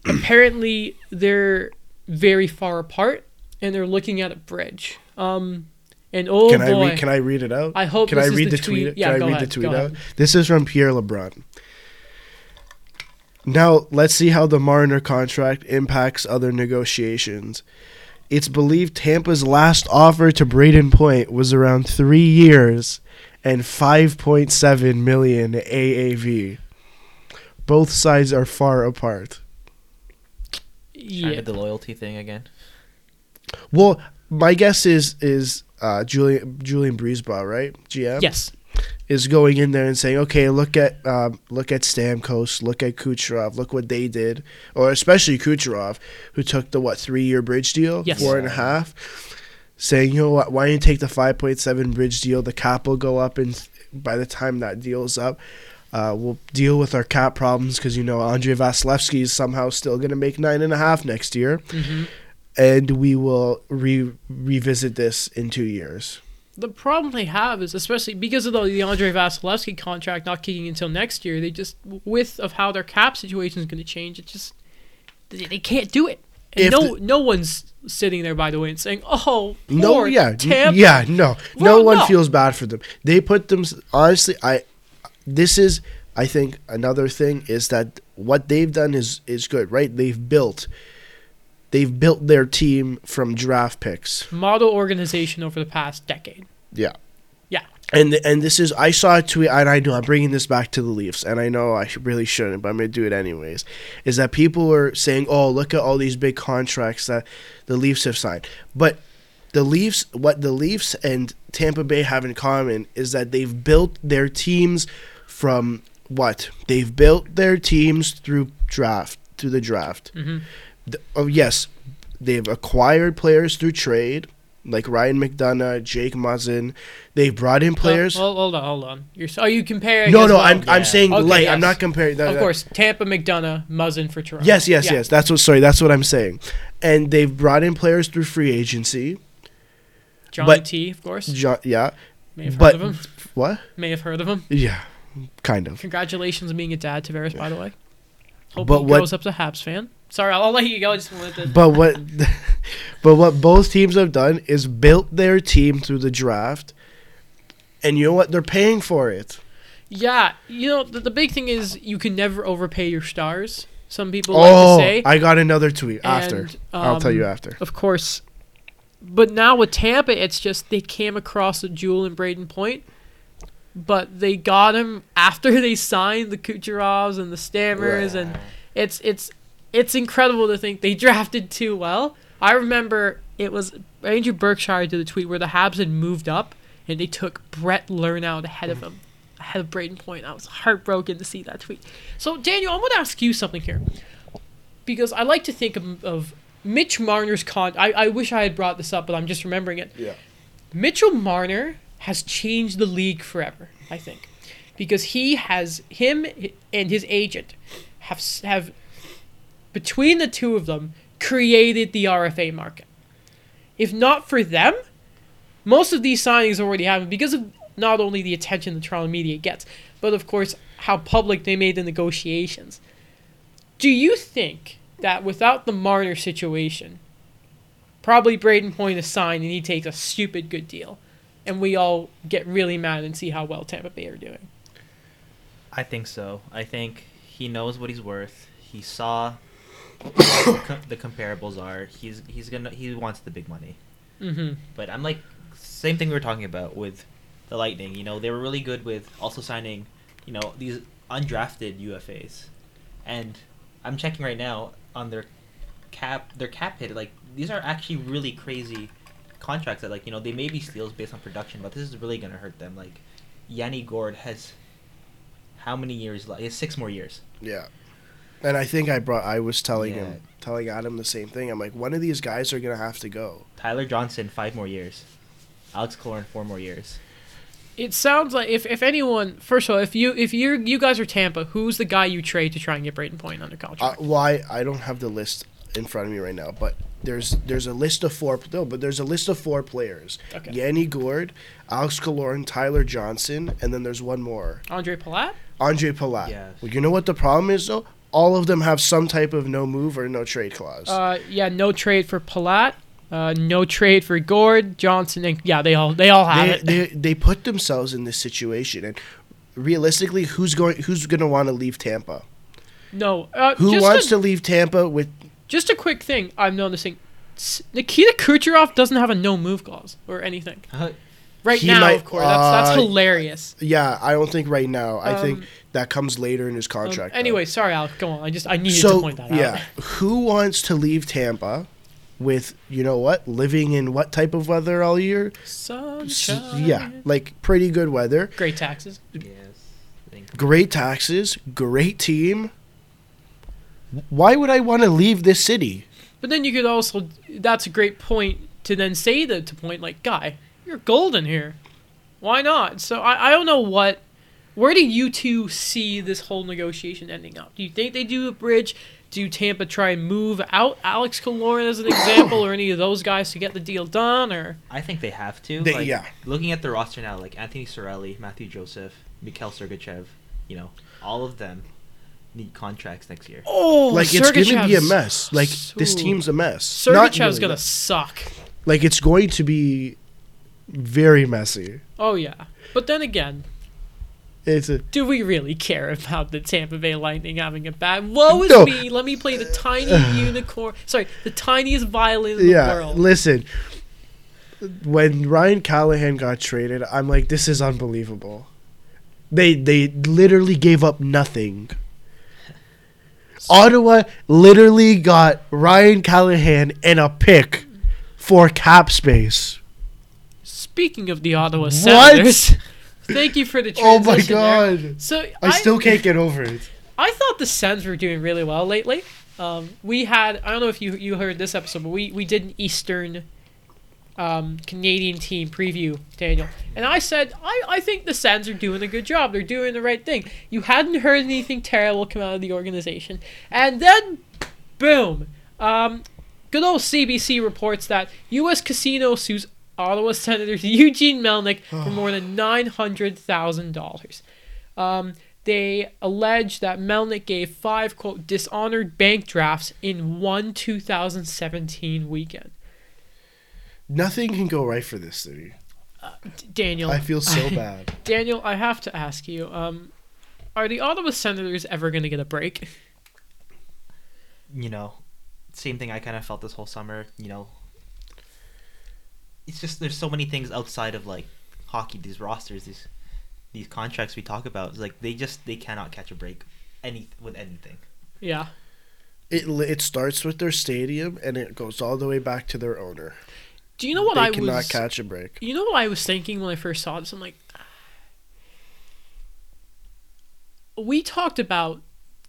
Apparently, they're very far apart, and they're looking at a bridge. Um, and oh can I boy, read? Can I read it out? I hope Can I read the tweet? tweet- yeah, can I read ahead, the tweet out? ahead. This is from Pierre LeBrun. Now let's see how the Marner contract impacts other negotiations. It's believed Tampa's last offer to Brayden Point was around three years and 5.7 million AAV. Both sides are far apart. Trying yeah. to the loyalty thing again. Well, my guess is is uh, Julian Julian BriseBois, right? GM. Yes. Is going in there and saying, okay, look at um, look at Stamkos, look at Kucherov, look what they did, or especially Kucherov, who took the what three year bridge deal, Yes. four and a half, saying, you know what, why don't you take the five point seven bridge deal? The cap will go up, and by the time that deal's up. Uh, we'll deal with our cap problems because you know Andrei Vasilevskiy is somehow still going to make nine and a half next year, hmm and we will re- revisit this in two years. The problem they have is, especially because of the, the Andrei Vasilevskiy contract not kicking until next year, they just with of how their cap situation is going to change. It just they, they can't do it. And no, no one's sitting there by the way and saying, "Oh, No, yeah, Tampa." yeah, no, no one no. feels bad for them. They put them. Honestly, I. This is, I think, another thing is that what they've done is is good, right? They've built, they've built their team from draft picks. model organization over the past decade. Yeah. Yeah. And and this is I saw a tweet and I know I'm bringing this back to the Leafs and I know I really shouldn't but I'm gonna do it anyways. Is that people were saying, "Oh, look at all these big contracts that the Leafs have signed," but the Leafs, what the Leafs and Tampa Bay have in common is that they've built their teams from what they've built their teams through draft through the draft. hmm Th- oh yes, they've acquired players through trade, like Ryan McDonagh, Jake Muzzin. They've brought in players. Oh, hold on, hold on. You're are you comparing? no, no, well? I'm I'm Yeah. saying Okay, like yes. I'm not comparing. That, of that- course, Tampa, McDonagh, Muzzin for Toronto. Yes, yes, Yeah. yes. That's what. Sorry, that's what I'm saying. And they've brought in players through free agency. Johnny But- T, of course. Jo- yeah. May have but- heard of him. What? May have heard of him. Yeah. Kind of. Congratulations on being a dad, Tavares, by the way. Hope But he what- grows up a Habs fan. Sorry, I'll, I'll let you go. I just wanted to. But what? [laughs] but what both teams have done is built their team through the draft. And you know what? They're paying for it. Yeah, you know, the, the big thing is you can never overpay your stars. Some people like Oh, to say. I got another tweet after. And, I'll tell um, you after. Of course. But now with Tampa, it's just they came across a jewel in Brayden Point, but they got him after [laughs] they signed the Kucherovs and the Stammers, and it's it's it's incredible to think they [laughs] drafted too well. I remember it was Andrew Berkshire did a tweet where the Habs had moved up and they took Brett Lernout ahead of him, ahead of Brayden Point. I was heartbroken to see that tweet. So Daniel, I'm going to ask you something here because I like to think of, of Mitch Marner's con. I, I wish I had brought this up, but I'm just remembering it. Yeah. Mitchell Marner has changed the league forever. I think because he has him and his agent have have between the two of them created the RFA market. If not for them, most of these signings already happened because of not only the attention the Toronto media gets, but of course how public they made the negotiations. Do you think that without the Marner situation, probably Brayden Point is signed and he takes a stupid good deal, and we all get really mad and see how well Tampa Bay are doing? I think so. I think he knows what he's worth. He saw [coughs] the comparables are. He's he's gonna he wants the big money. Mm-hmm. But I'm like same thing we were talking about with the Lightning. You know, they were really good with also signing, you know, these undrafted UFAs, and I'm checking right now on their cap their cap hit. Like these are actually really crazy contracts that like you know they may be steals based on production, but this is really gonna hurt them. Like Yanni Gourde has how many years left? He has six more years. Yeah. And I think I brought I was telling Yeah. him telling Adam the same thing. I'm like, one of these guys are gonna have to go. Tyler Johnson five more years. Alex Killorn four more years. It sounds like if, if anyone first of all, if you if you you guys are Tampa, who's the guy you trade to try and get Brayden Point under Uh, contract? why I don't have the list in front of me right now, but there's there's a list of four no, but there's a list of four players. Okay. Yanni Gourde, Alex Killorn, Tyler Johnson, and then there's one more. Ondrej Palat? Ondrej Palat. Yes. Well, you know what the problem is though? All of them have some type of no move or no trade clause. Uh, yeah, no trade for Palat. Uh, no trade for Gourde, Johnson, and yeah, they all they all have they, it. they they put themselves in this situation and realistically who's going who's going to want to leave Tampa? no, uh, Who just wants a, to leave Tampa with Just a quick thing I'm noticing. Nikita Kucherov doesn't have a no move clause or anything right He now. might- of course, that's that's uh, hilarious. Yeah, I don't think right now. I think Um, that comes later in his Um, contract. though. anyway, sorry, Alex. Go on. I just I needed so to point that yeah, out. Yeah. Who wants to leave Tampa with you know what living in what type of weather all year? S- Sunshine. yeah, like pretty good weather, Great taxes. Yes. Great taxes, great team. Why would I want to leave this city? But then you could also that's a great point to then say that to point like, guy, you're golden here. Why not? So I, I don't know what where do you two see this whole negotiation ending up? Do you think they do a bridge? Do Tampa try and move out Alex Killorn as an [coughs] example or any of those guys to get the deal done or I think they have to. They- like, yeah. Looking at the roster now, like Anthony Cirelli, Matthew Joseph, Mikhail Sergachev, you know, all of them need contracts next year. Oh like it's going to be a mess. Like this team's a mess. Not Sergachev's really, gonna but- suck. like it's going to be very messy. Oh yeah. But then again, It's a do we really care about the Tampa Bay Lightning having a bad? Woe is No. me. Let me play the tiny [sighs] unicorn. Sorry, the tiniest violin in yeah. the world. Listen, when Ryan Callahan got traded, I'm like, this is unbelievable. They they literally gave up nothing. Ottawa literally got Ryan Callahan and a pick for cap space. Speaking of the Ottawa Senators, thank you for the [laughs] Oh my transition. there. god. So I still can't get over it. I thought the Sens were doing really well lately. Um, we had I don't know if you you heard this episode, but we we did an Eastern um, Canadian team preview, Daniel, and I said I, I think the Sens are doing a good job. They're doing the right thing. You hadn't heard anything terrible come out of the organization, and then boom, um, good old CBC reports that U.S. Casino sues Ottawa Senators Eugene Melnyk for [sighs] more than nine hundred thousand dollars. Um, they allege that Melnick gave five quote dishonored bank drafts in one 2017 weekend. Nothing can go right for this city. D- Daniel, I feel so [laughs] bad. Daniel, I have to ask you: um, Are the Ottawa Senators ever going to get a break? you know, same thing I kind of felt this whole summer. You know, it's just there's so many things outside of like hockey. These rosters, these these contracts we talk about, it's like they just they cannot catch a break, any with anything. Yeah. It it starts with their stadium and it goes all the way back to their owner. Do you know what they I cannot was? catch a break. You know what I was thinking when I first saw this? I'm like, ah. we talked about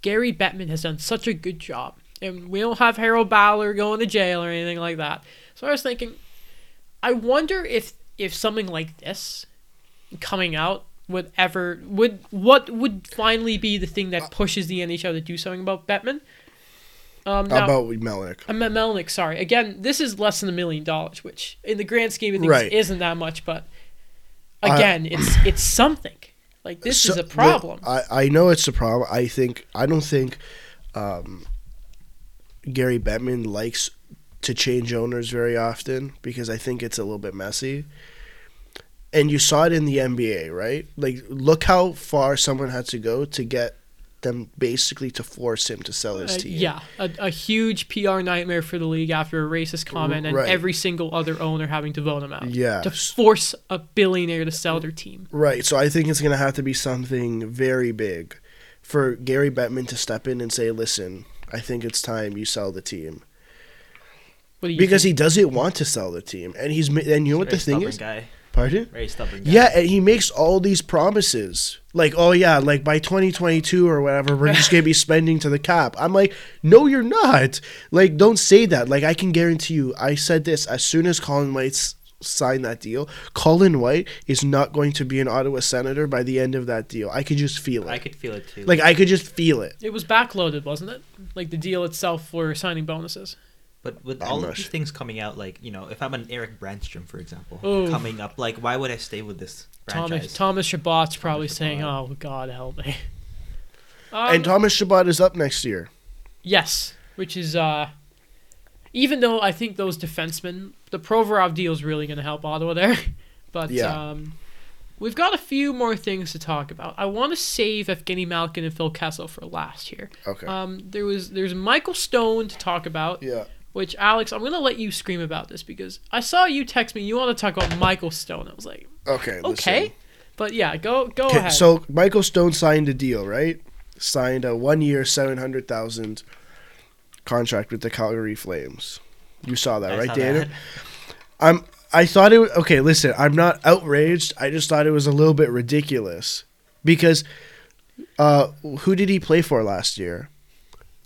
Gary Bettman has done such a good job, and we don't have Harold Ballard going to jail or anything like that. So I was thinking, I wonder if if something like this coming out would ever would what would finally be the thing that pushes the NHL to do something about Batman. Um, now, about Melnyk? uh, Melnyk, sorry. Again, this is less than a million dollars, which in the grand scheme of things Right. isn't that much, but again, it's it's something. Like this is a problem. I, I know it's a problem. I think I don't think um, Gary Bettman likes to change owners very often because I think it's a little bit messy. And you saw it in the NBA, right? Like, look how far someone had to go to get them basically to force him to sell his Uh, team. yeah, a, a huge PR nightmare for the league after a racist comment and Right. every single other owner having to vote him out. Yeah. To force a billionaire to sell their team. Right. So I think it's going to have to be something very big for Gary Bettman to step in and say, listen, I think it's time you sell the team. What do you Because think? he doesn't want to sell the team. And he's and you know what the thing is? guy. Pardon? Very stubborn. Guy. Yeah, and he makes all these promises. Like, oh yeah, like by 2022 or whatever, we're just going to be [laughs] spending to the cap. I'm like, no, you're not. Like, don't say that. Like, I can guarantee you, I said this as soon as Colin White's signed that deal. Colin White is not going to be an Ottawa Senator by the end of that deal. I could just feel it. I could feel it too. Like, I could just feel it. It was backloaded, wasn't it? Like the deal itself for signing bonuses. But with I'm all of these sure. things coming out, like you know, if I'm an Erik Brännström, for example, Ooh. coming up, like why would I stay with this Thomas franchise? Thomas Chabot's probably Thomas saying, Chabot. "Oh God, help me." [laughs] Um, and Thomas Shabbat is up next year. Yes, which is uh even though I think those defensemen, the Provorov deal is really going to help Ottawa there, [laughs] but Yeah. um we've got a few more things to talk about. I want to save Evgeny Malkin and Phil Kessel for last here. Okay. Um there was there's Michael Stone to talk about, yeah. Which Alex, I'm going to let you scream about this because I saw you text me you want to talk about Michael Stone. I was like, Okay. "Okay." listen. But yeah, go go Okay, ahead. so Michael Stone signed a deal, right? Signed a one year, seven hundred thousand contract with the Calgary Flames. You saw that, I right, saw Daniel? that. [laughs] I'm. I thought it. Was, Okay, listen. I'm not outraged. I just thought it was a little bit ridiculous because, uh, who did he play for last year?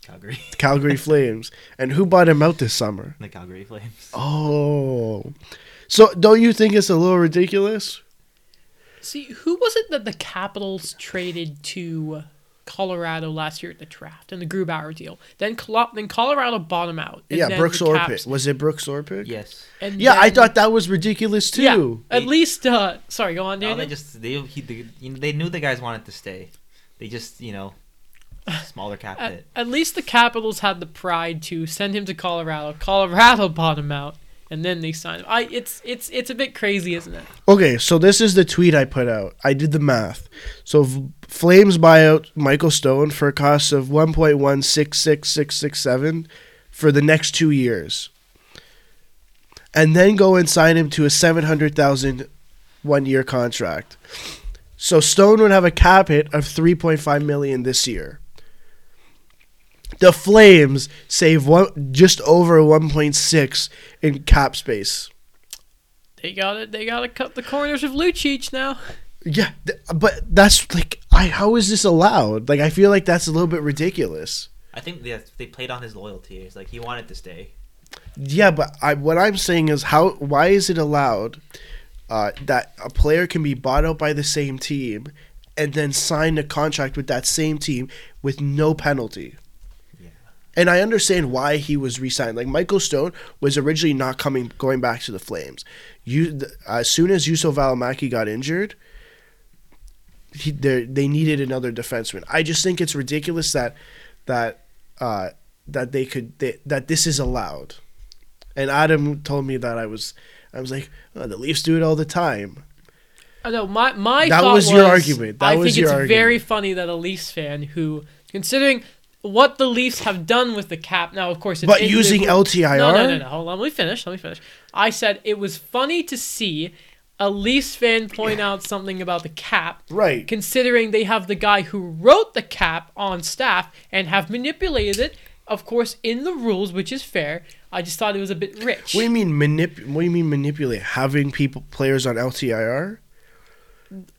Calgary, The [laughs] Calgary Flames, and who bought him out this summer? the Calgary Flames. Oh, so don't you think it's a little ridiculous? See, who was it that the Capitals traded to Colorado last year at the draft and the Grubauer deal? Then Colo- then Colorado bought him out. and yeah, then Brooks the Orpik. Caps- Was it Brooks Orpik? Yes. and Yeah, I then- thought that was ridiculous too. Yeah, at They- least. Uh, sorry, go on, No, Daniel. they just they he, they, you know, they knew the guys wanted to stay. They just you know, smaller cap at, hit. at least the Capitals had the pride to send him to Colorado. Colorado [laughs] bought him out, and then they signed him. I it's it's it's a bit crazy, isn't it? Okay, so this is the tweet I put out. I did the math. So v- Flames buy out Michael Stone for a cost of one point one six six six six seven for the next two years, and then go and sign him to a seven hundred thousand one year contract. So Stone would have a cap hit of three point five million this year. The Flames save one just over one point six in cap space. They got it. They got to cut the corners of Lucic now. Yeah, th- but that's like, I how is this allowed? Like, I feel like that's a little bit ridiculous. I think they they played on his loyalty. It's like he wanted to stay. Yeah, but I what I'm saying is how why is it allowed uh, that a player can be bought out by the same team and then sign a contract with that same team with no penalty? And I understand why he was re-signed. Like Michael Stone was originally not coming going back to the Flames. You as soon as Juuso Valimaki got injured, he, they they needed another defenseman. I just think it's ridiculous that that uh, that they could they, that this is allowed. And Adam told me that I was I was like oh, the Leafs do it all the time. I know my my That was your argument. That I was think your it's very funny that a Leafs fan who, considering what the Leafs have done with the cap. Now, of course, it's But using LTIR? No, no, no, no. Hold on. Let me finish. Let me finish. I said it was funny to see a Leafs fan point out something about the cap, Right. considering they have the guy who wrote the cap on staff and have manipulated it, of course, in the rules, which is fair. I just thought it was a bit rich. What do you mean manip? What do you mean manipulate? Having people players on LTIR?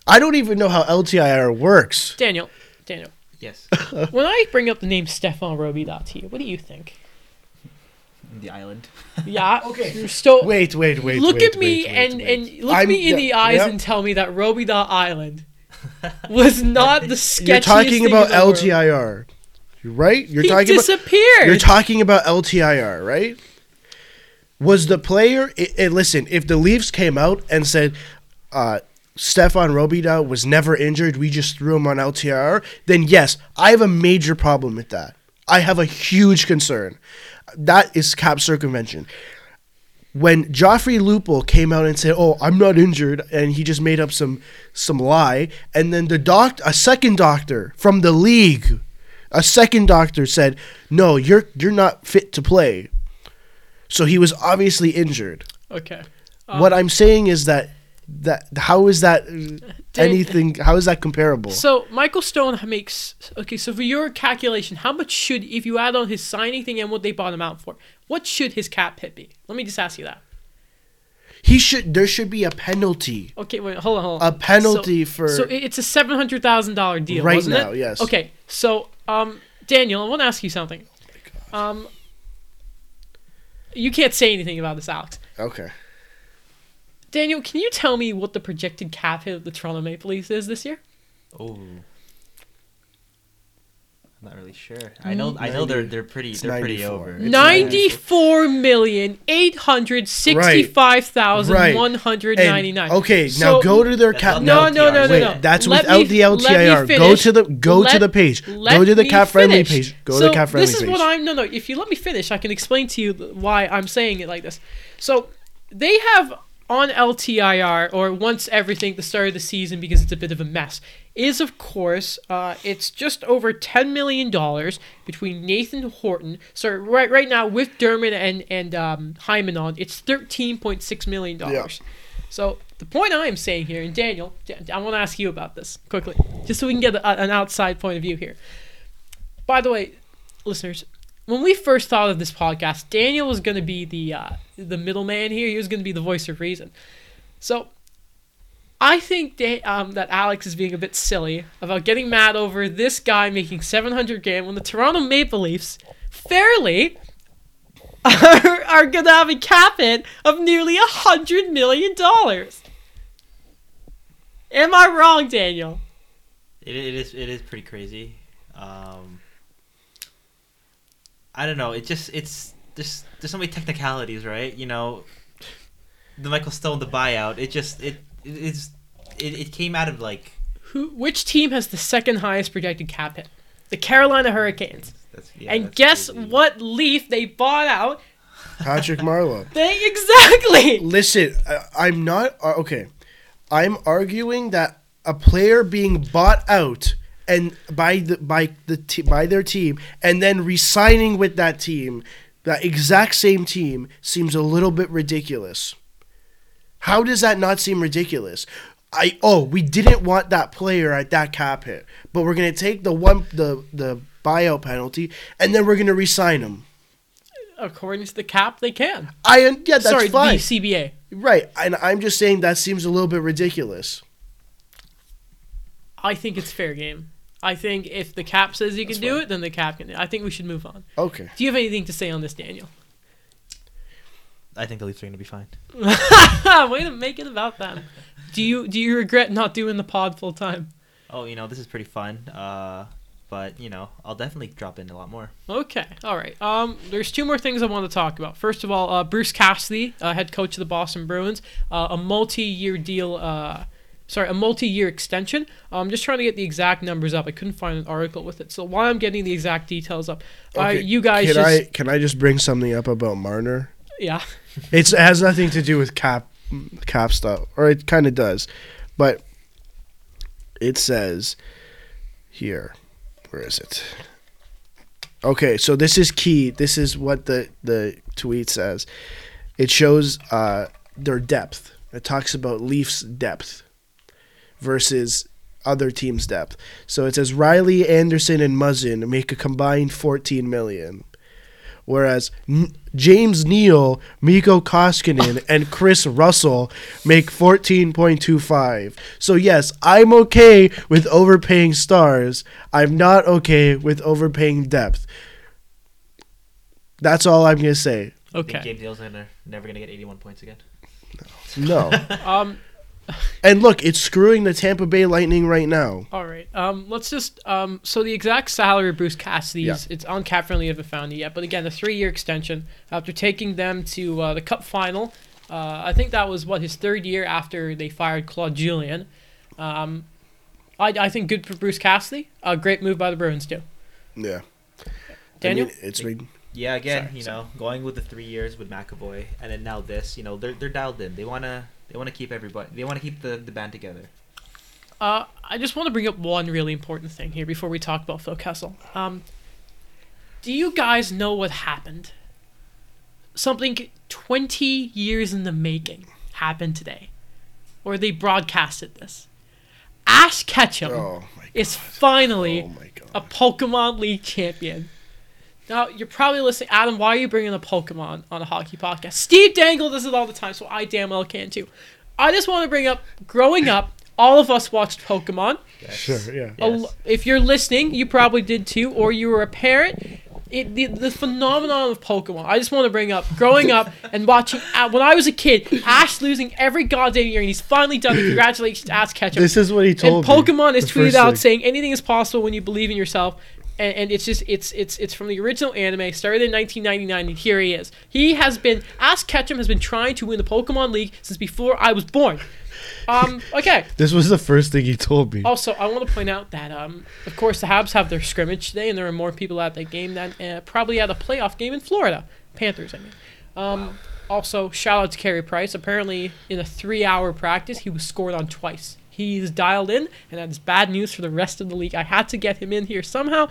I don't even know how LTIR works. Daniel, Daniel, Yes. [laughs] when I bring up the name Stéphane Robidas to you, what do you think? the island. [laughs] Yeah. [laughs] Okay. You're still Wait, wait, wait. look wait, at me wait, wait, and wait. and look I'm- me in the eyes yeah. and tell me that Robidas Island was not the sketchiest You're talking thing about in the world. Right? You're he talking about disappeared. you're talking about LTIR, right? Was the player? i i- listen, if the Leafs came out and said, uh, Stéphane Robidas was never injured, we just threw him on LTR, then yes, I have a major problem with that. I have a huge concern. That is cap circumvention. When Joffrey Lupul came out and said, "Oh, I'm not injured," and he just made up some some lie, and then the doc, a second doctor from the league, a second doctor said, "No, you're you're not fit to play." So he was obviously injured. okay. what um, I'm saying is that that how is that anything? How is that comparable? So Michael Stone makes okay. So for your calculation, how much should if you add on his signing thing and what they bought him out for, what should his cap hit be? Let me just ask you that. he should. There should be a penalty. Okay, wait, hold on, hold on. A penalty so, for So it's a seven hundred thousand dollar deal, Right now, it? yes. Okay, so um, Daniel, I want to ask you something. Um, you can't say anything about this, Alex. okay. Daniel, can you tell me what the projected cap hit of the Toronto Maple Leafs is this year? Oh. I'm not really sure. I know. I know they're they're pretty. It's They're pretty 94. over. It's Ninety-four million eight hundred sixty-five thousand one hundred ninety-nine. And- okay, So- now go to their That's cap. not No, no, no, no, Wait, no. that's Let without me- the let me LTIR. Go finish. to the go Let- to the page. let Go to the me cap friendly finish. page. Go to so the cap friendly This is page. what I'm no no. If you let me finish, I can explain to you th- why I'm saying it like this. So they have on LTIR or once everything the start of the season because it's a bit of a mess is of course uh, it's just over ten million dollars between Nathan Horton. So right right now with Dermott and and um, Hyman on, it's thirteen point six million dollars. So the point I am saying here, and Daniel, I want to ask you about this quickly, just so we can get a, an outside point of view here. By the way, listeners, when we first thought of this podcast, Daniel was going to be the uh, the middleman here. He was going to be the voice of reason. So I think da- um, that Alex is being a bit silly about getting mad over this guy making 700 grand when the Toronto Maple Leafs fairly [laughs] are, are going to have a cap hit of nearly a hundred million dollars. Am I wrong, Daniel? It, it is. It is pretty crazy. Um. I don't know. It just. It's. There's. There's so many technicalities, right? You know. The Michael Stone, the buyout. It just. It. it it's. It, it came out of like. Who? Which team has the second highest projected cap hit? The Carolina Hurricanes. That's, yeah, and that's guess crazy. what leaf they bought out? Patrick [laughs] Marlowe. They exactly. Listen, I, I'm not uh, okay. I'm arguing that a player being bought out and by the by the te- by their team and then resigning with that team, that exact same team seems a little bit ridiculous. How does that not seem ridiculous? I oh, we didn't want that player at that cap hit, but we're gonna take the one the the buyout penalty and then we're gonna resign him. According to the cap, they can. I yeah, that's Sorry, fine. the CBA. Right, and I'm just saying that seems a little bit ridiculous. I think it's fair game. I think if the cap says you can That's do fine. it, then the cap can. I think we should move on. Okay. Do you have anything to say on this, Daniel? I think the Leafs are gonna be fine. [laughs] Way to make it about them. Do you do you regret not doing the pod full time? Oh, you know, this is pretty fun. Uh, but you know, I'll definitely drop in a lot more. Okay, all right. Um, there's two more things I want to talk about. First of all, uh, Bruce Cassidy, uh, head coach of the Boston Bruins, uh, a multi-year deal. Sorry, a multi-year extension. Uh, I'm just trying to get the exact numbers up. I couldn't find an article with it. So while I'm getting the exact details up, uh, you guys can just I can I just bring something up about Marner? yeah. [laughs] It's, it has nothing to do with cap cap stuff, or it kind of does, but it says here, where is it? Okay, so this is key. This is what the the tweet says. It shows uh, their depth. It talks about Leafs depth versus other teams' depth. So it says Rielly, Anderson, and Muzzin make a combined 14 million, whereas N- James Neal, Mikko Koskinen, [laughs] and Chris Russell make 14.25. So yes, I'm okay with overpaying stars. I'm not okay with overpaying depth. That's all I'm gonna say. Okay. Gabe Deal's gonna, never gonna get 81 points again. No. [laughs] Um. And look, it's screwing the Tampa Bay Lightning right now. All right. Um. Let's just. Um. So the exact salary of Bruce Cassidy's. Yeah. It's on cap friendly. Haven't found it yet. But again, a three-year extension after taking them to uh, the Cup final. Uh, I think that was what his third year after they fired Claude Julien. Um, I, I think good for Bruce Cassidy. A great move by the Bruins too. Yeah. Daniel. I mean, it's been Yeah, again, Sorry, you sorry. know, going with the three years with McAvoy, and then now this, you know, they're they're dialed in. They wanna they wanna keep everybody. They wanna keep the, the band together. Uh, I just want to bring up one really important thing here before we talk about Phil Kessel. Um, do you guys know what happened? Something 20 years in the making happened today, or they broadcasted this. Ash Ketchum oh is finally oh a Pokemon League champion. Now you're probably listening, Adam. Why are you bringing a Pokemon on a hockey podcast? Steve Dangle does it all the time, so I damn well can too. I just want to bring up, growing up, [clears throat] all of us watched Pokemon. Yes. Sure, yeah. A Yes. If you're listening, you probably did too, or you were a parent. It, the, the phenomenon of Pokemon. I just want to bring up growing up [laughs] and watching. Uh, when I was a kid, Ash losing every goddamn year, and he's finally done it. [clears throat] Congratulations, Ash Ketchum. This is what he and told me. Pokemon is tweeted out saying anything is possible when you believe in yourself. And, and it's just it's it's it's from the original anime started in 1999 and here he is he has been Ash Ketchum has been trying to win the Pokemon League since before I was born um [laughs] okay This was the first thing he told me. also, I want to point out that, um, of course, the Habs have their scrimmage today, and there are more people at that game than uh, probably at a playoff game in Florida. Panthers, I mean. Um, Also, shout out to Carey Price. Apparently, in a three-hour practice, he was scored on twice. He's dialed in, and that is bad news for the rest of the league. I had to get him in here somehow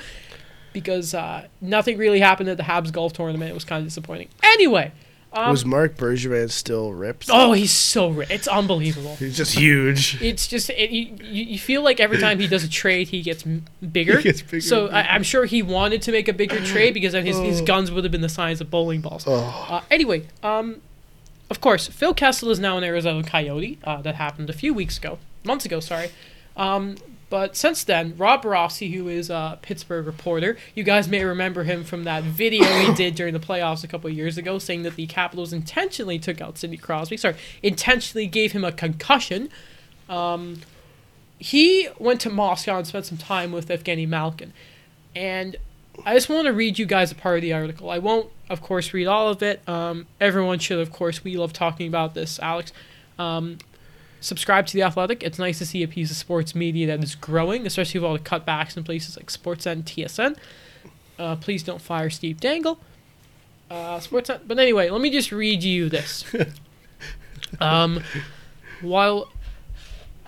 because uh, nothing really happened at the Habs golf tournament. It was kind of disappointing. Anyway, um, was Marc Bergevin still ripped? oh, he's so ripped. It's unbelievable. He's just huge. It's just it, you, you you feel like every time he does a trade, he gets m- bigger. [laughs] He gets bigger so and I, I'm sure he wanted to make a bigger trade because then his, his Oh. guns would have been the size of bowling balls. Oh, Uh, anyway, um, of course, Phil Kessel is now an Arizona Coyote. Uh, that happened a few weeks ago, months ago, sorry. Um, but since then, Rob Rossi, who is a Pittsburgh reporter, you guys may remember him from that video he did during the playoffs a couple years ago, saying that the Capitals intentionally took out Sidney Crosby. Sorry, intentionally gave him a concussion. Um, he went to Moscow and spent some time with Evgeny Malkin, and I just want to read you guys a part of the article. I won't, of course, read all of it. Um, everyone should, of course. We love talking about this, Alex. Um, subscribe to the Athletic. It's nice to see a piece of sports media that is growing, especially with all the cutbacks in places like Sportsnet, TSN. Uh, please don't fire Steve Dangle. Uh, Sportsnet. But anyway, let me just read you this. [laughs] um, while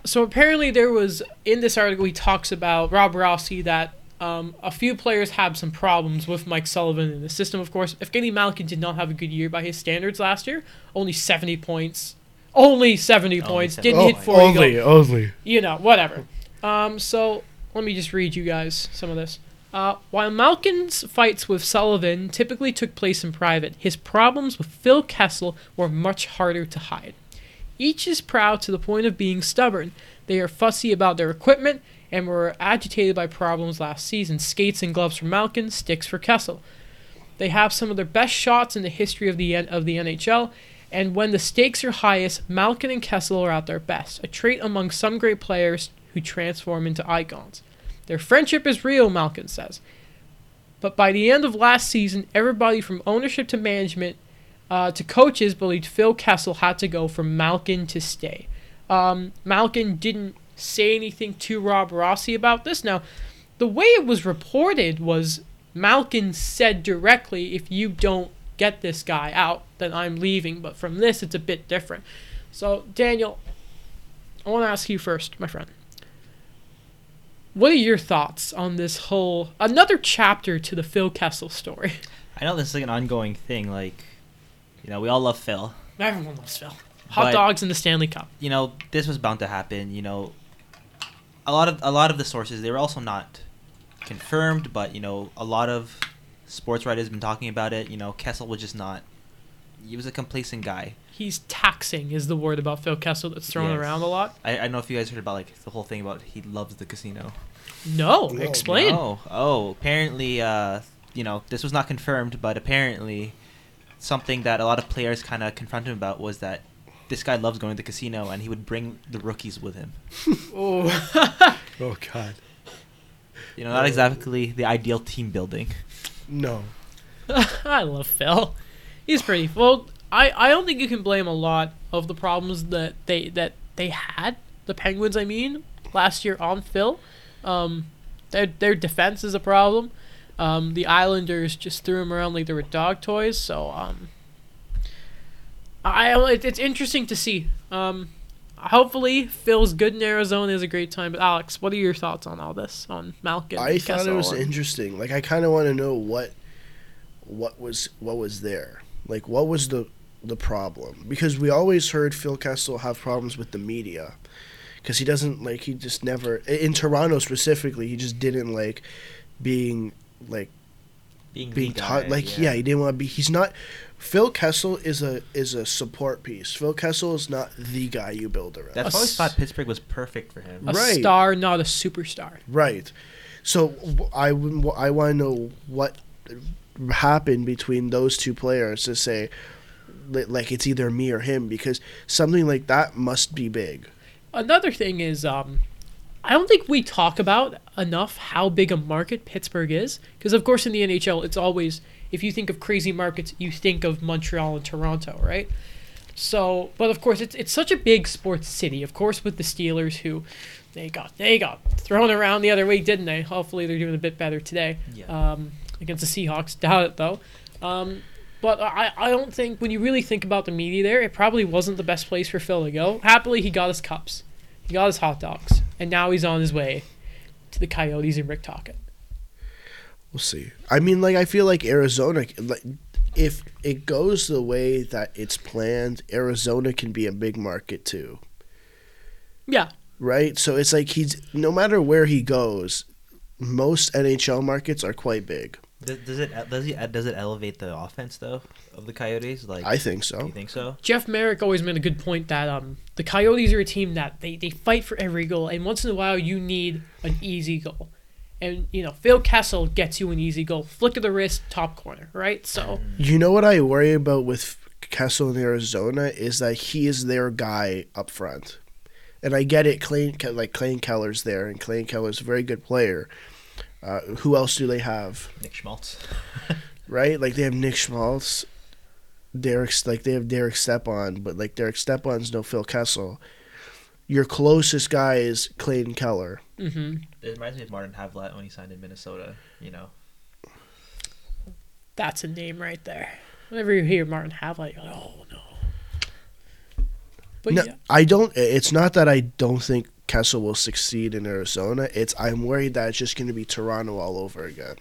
so apparently there was in this article he talks about Rob Rossi that um, a few players have some problems with Mike Sullivan in the system. Of course, Evgeny Malkin did not have a good year by his standards last year. Only seventy points. Only seventy Only points. 70 Didn't hit points. four. only, only. You know, whatever. Um, so let me just read you guys some of this. Uh, while Malkin's fights with Sullivan typically took place in private, his problems with Phil Kessel were much harder to hide. Each is proud to the point of being stubborn. They are fussy about their equipment and were agitated by problems last season. Skates and gloves for Malkin, sticks for Kessel. They have some of their best shots in the history of the of the NHL, and when the stakes are highest, Malkin and Kessel are at their best, a trait among some great players who transform into icons. Their friendship is real, Malkin says. But by the end of last season, everybody from ownership to management uh, to coaches believed Phil Kessel had to go for Malkin to stay. Um, Malkin didn't say anything to Rob Rossi about this. Now, the way it was reported was Malkin said directly, if you don't get this guy out, then I'm leaving. But from this, it's a bit different. So, Daniel, I want to ask you first, my friend. what are your thoughts on this whole another chapter to the Phil Kessel story? [laughs] I know this is like an ongoing thing. Like, you know, we all love Phil. Everyone loves Phil. Hot But- dogs in the Stanley Cup. You know, this was bound to happen. You know, a lot of a lot of the sources they were also not confirmed, but you know, a lot of sports writers have been talking about it. You know, Kessel was just not. He was a complacent guy. He's taxing is the word about Phil Kessel that's thrown Yes. around a lot. I, I don't know if you guys heard about like the whole thing about he loves the casino. No, No, explain. Oh, oh, apparently, uh, you know, this was not confirmed, but apparently, something that a lot of players kind of confronted him about was that this guy loves going to the casino and he would bring the rookies with him. [laughs] Oh. Oh God. You know, not exactly the ideal team building. No. [laughs] I love Phil. He's pretty well. I, I don't think you can blame a lot of the problems that they that they had the Penguins. I mean, last year on Phil, um, their their defense is a problem. Um, the Islanders just threw him around like they were dog toys. So um, I it, it's interesting to see. Um, hopefully feels good in Arizona is a great time. But Alex, what are your thoughts on all this on Malkin? I thought it was and- interesting. Like I kind of want to know what what was what was there. Like what was the the problem? Because we always heard Phil Kessel have problems with the media. Cuz he doesn't like he just never in Toronto specifically, he just didn't like being like Being, being taught guy, like yeah. he didn't want to be he's not Phil Kessel is a is a support piece. Phil Kessel is not the guy you build around. That's why I thought Pittsburgh was perfect for him. a Right. star, not a superstar. Right. So w- I would- I want to know what happened between those two players to say li- like it's either me or him because something like that must be big. another thing is um I don't think we talk about enough how big a market Pittsburgh is because of course in the NHL it's always if you think of crazy markets you think of Montreal and Toronto, right? So, but of course it's it's such a big sports city. Of course with the Steelers who they got they got thrown around the other week, didn't they? Hopefully they're doing a bit better today. Yeah. Um against the Seahawks. Doubt it though. Um but I, I don't think when you really think about the media there, it probably wasn't the best place for Phil to go. Happily, he got his cups, he got his hot dogs, and now he's on his way to the Coyotes and Rick Tocchet. We'll see. I mean like I feel like Arizona like if it goes the way that it's planned, Arizona can be a big market too. Yeah, Right? So it's like he's no matter where he goes, most NHL markets are quite big. Does, does it does it does it elevate the offense though of the Coyotes? Like, I think so. you think so? Jeff Marek always made a good point that um the Coyotes are a team that they, they fight for every goal, and once in a while you need an easy goal. And you know Phil Kessel gets you an easy goal, flick of the wrist, top corner, right? So You know what I worry about with Kessel in Arizona is that he is their guy up front, and I get it. Clayton, Ke- like Clayton Keller's there, and Clayton Keller's a very good player. Uh, who else do they have? Nick Schmaltz. [laughs] Right, like they have Nick Schmaltz, Derek, like they have Derek Stepan, but like Derek Stepan's no Phil Kessel. Your closest guy is Clayton Keller. hmm It reminds me of Martin Havlat when he signed in Minnesota. You know, that's a name right there. Whenever you hear Martin Havlat, you're like, oh no. But no, yeah, I don't. It's not that I don't think Kessel will succeed in Arizona. It's I'm worried that it's just going to be Toronto all over again,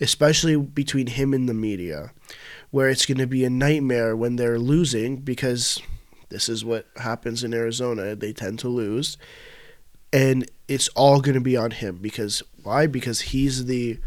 especially between him and the media, where it's going to be a nightmare when they're losing because this is what happens in Arizona. They tend to lose, and it's all going to be on him because why? Because he's the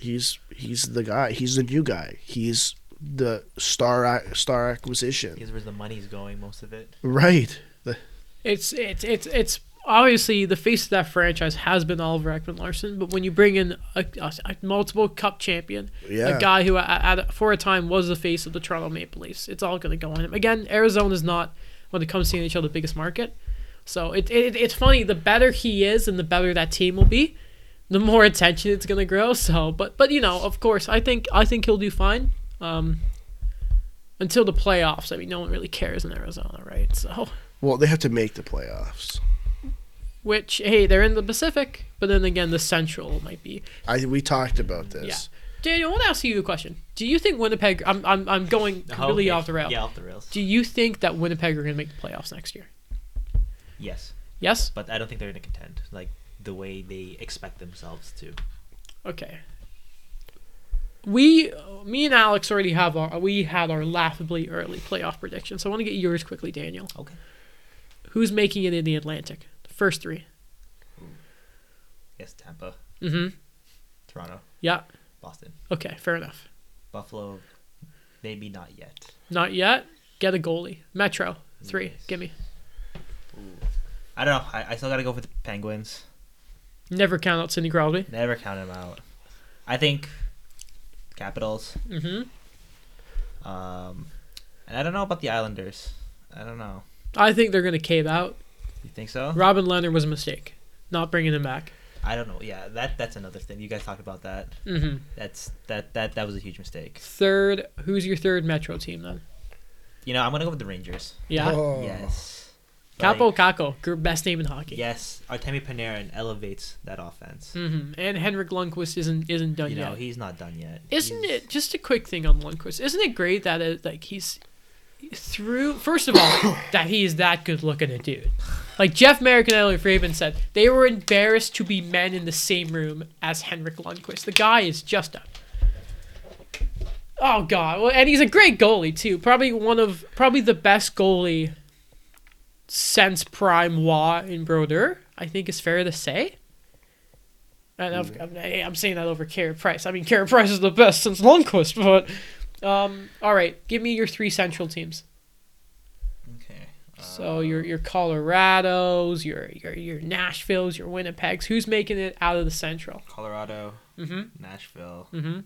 he's he's the guy. He's the new guy. He's the star star acquisition. because where the money's going, most of it. Right. The- it's it's it's it's obviously the face of that franchise has been Oliver Ekman-Larsson, but when you bring in a, a, a multiple Cup champion, Yeah. a guy who at, at, for a time was the face of the Toronto Maple Leafs, it's all going to go on him. Again, Arizona is not when it comes to NHL the biggest market, so it, it it's funny. The better he is, and the better that team will be, the more attention it's going to grow. So, but but you know, of course, I think I think he'll do fine. Um, until the playoffs, I mean, no one really cares in Arizona, right? So. Well, they have to make the playoffs. Which hey, they're in the Pacific, but then again, the Central might be. I we talked about this. Yeah. Daniel, I want to ask you a question. Do you think Winnipeg? I'm I'm I'm going oh, completely Okay. off the rail. Yeah, off the rails. Do you think that Winnipeg are going to make the playoffs next year? Yes. Yes. but I don't think they're going to contend like the way they expect themselves to. Okay. We, me and Alex already have our. We had our laughably early playoff prediction. So I want to get yours quickly, Daniel. Okay. Who's making it in the Atlantic? First three. Yes, Tampa, Mm-hmm. Toronto, Yeah. Boston, Okay. Fair enough. Buffalo, maybe not yet. Not yet. Get a goalie. Metro. Three. Yes. Give me. I don't know. I, I still got to go for the Penguins. Never count out Sidney Crosby. Never count him out. I think Capitals. Mm-hmm. Um, and I don't know about the Islanders. I don't know. I think they're gonna cave out. You think so? Robin Lehner was a mistake. Not bringing him back. I don't know. Yeah, that that's another thing. You guys talked about that. Mm-hmm. That's that that that was a huge mistake. Third. Who's your third Metro team then? You know, I'm gonna go with the Rangers. Yeah. Oh. Yes. Kaapo Like, Kakko, gr- best name in hockey. yes, Artemi Panarin elevates that offense. hmm And Henrik Lundqvist isn't isn't done you know, yet. he's not done yet. Isn't He's- it just a quick thing on Lundqvist? Isn't it great that it, like he's through? First of all, [coughs] that he is that good looking a dude. Like Jeff Marek and Elliotte Friedman said, they were embarrassed to be men in the same room as Henrik Lundqvist. The guy is just a. Oh God! Well, and he's a great goalie too. Probably one of probably the best goalie since Prime Wa in Brodeur. I think is fair to say. And I've, hmm. I'm, I'm saying that over Carey Price. I mean, Carey Price is the best since Lundqvist, but um, all right. Give me your three central teams. Okay. So uh, your your Colorados, your your your Nashville's, your Winnipegs. Who's making it out of the Central? Colorado, Mm-hmm. Nashville. Mm-hmm.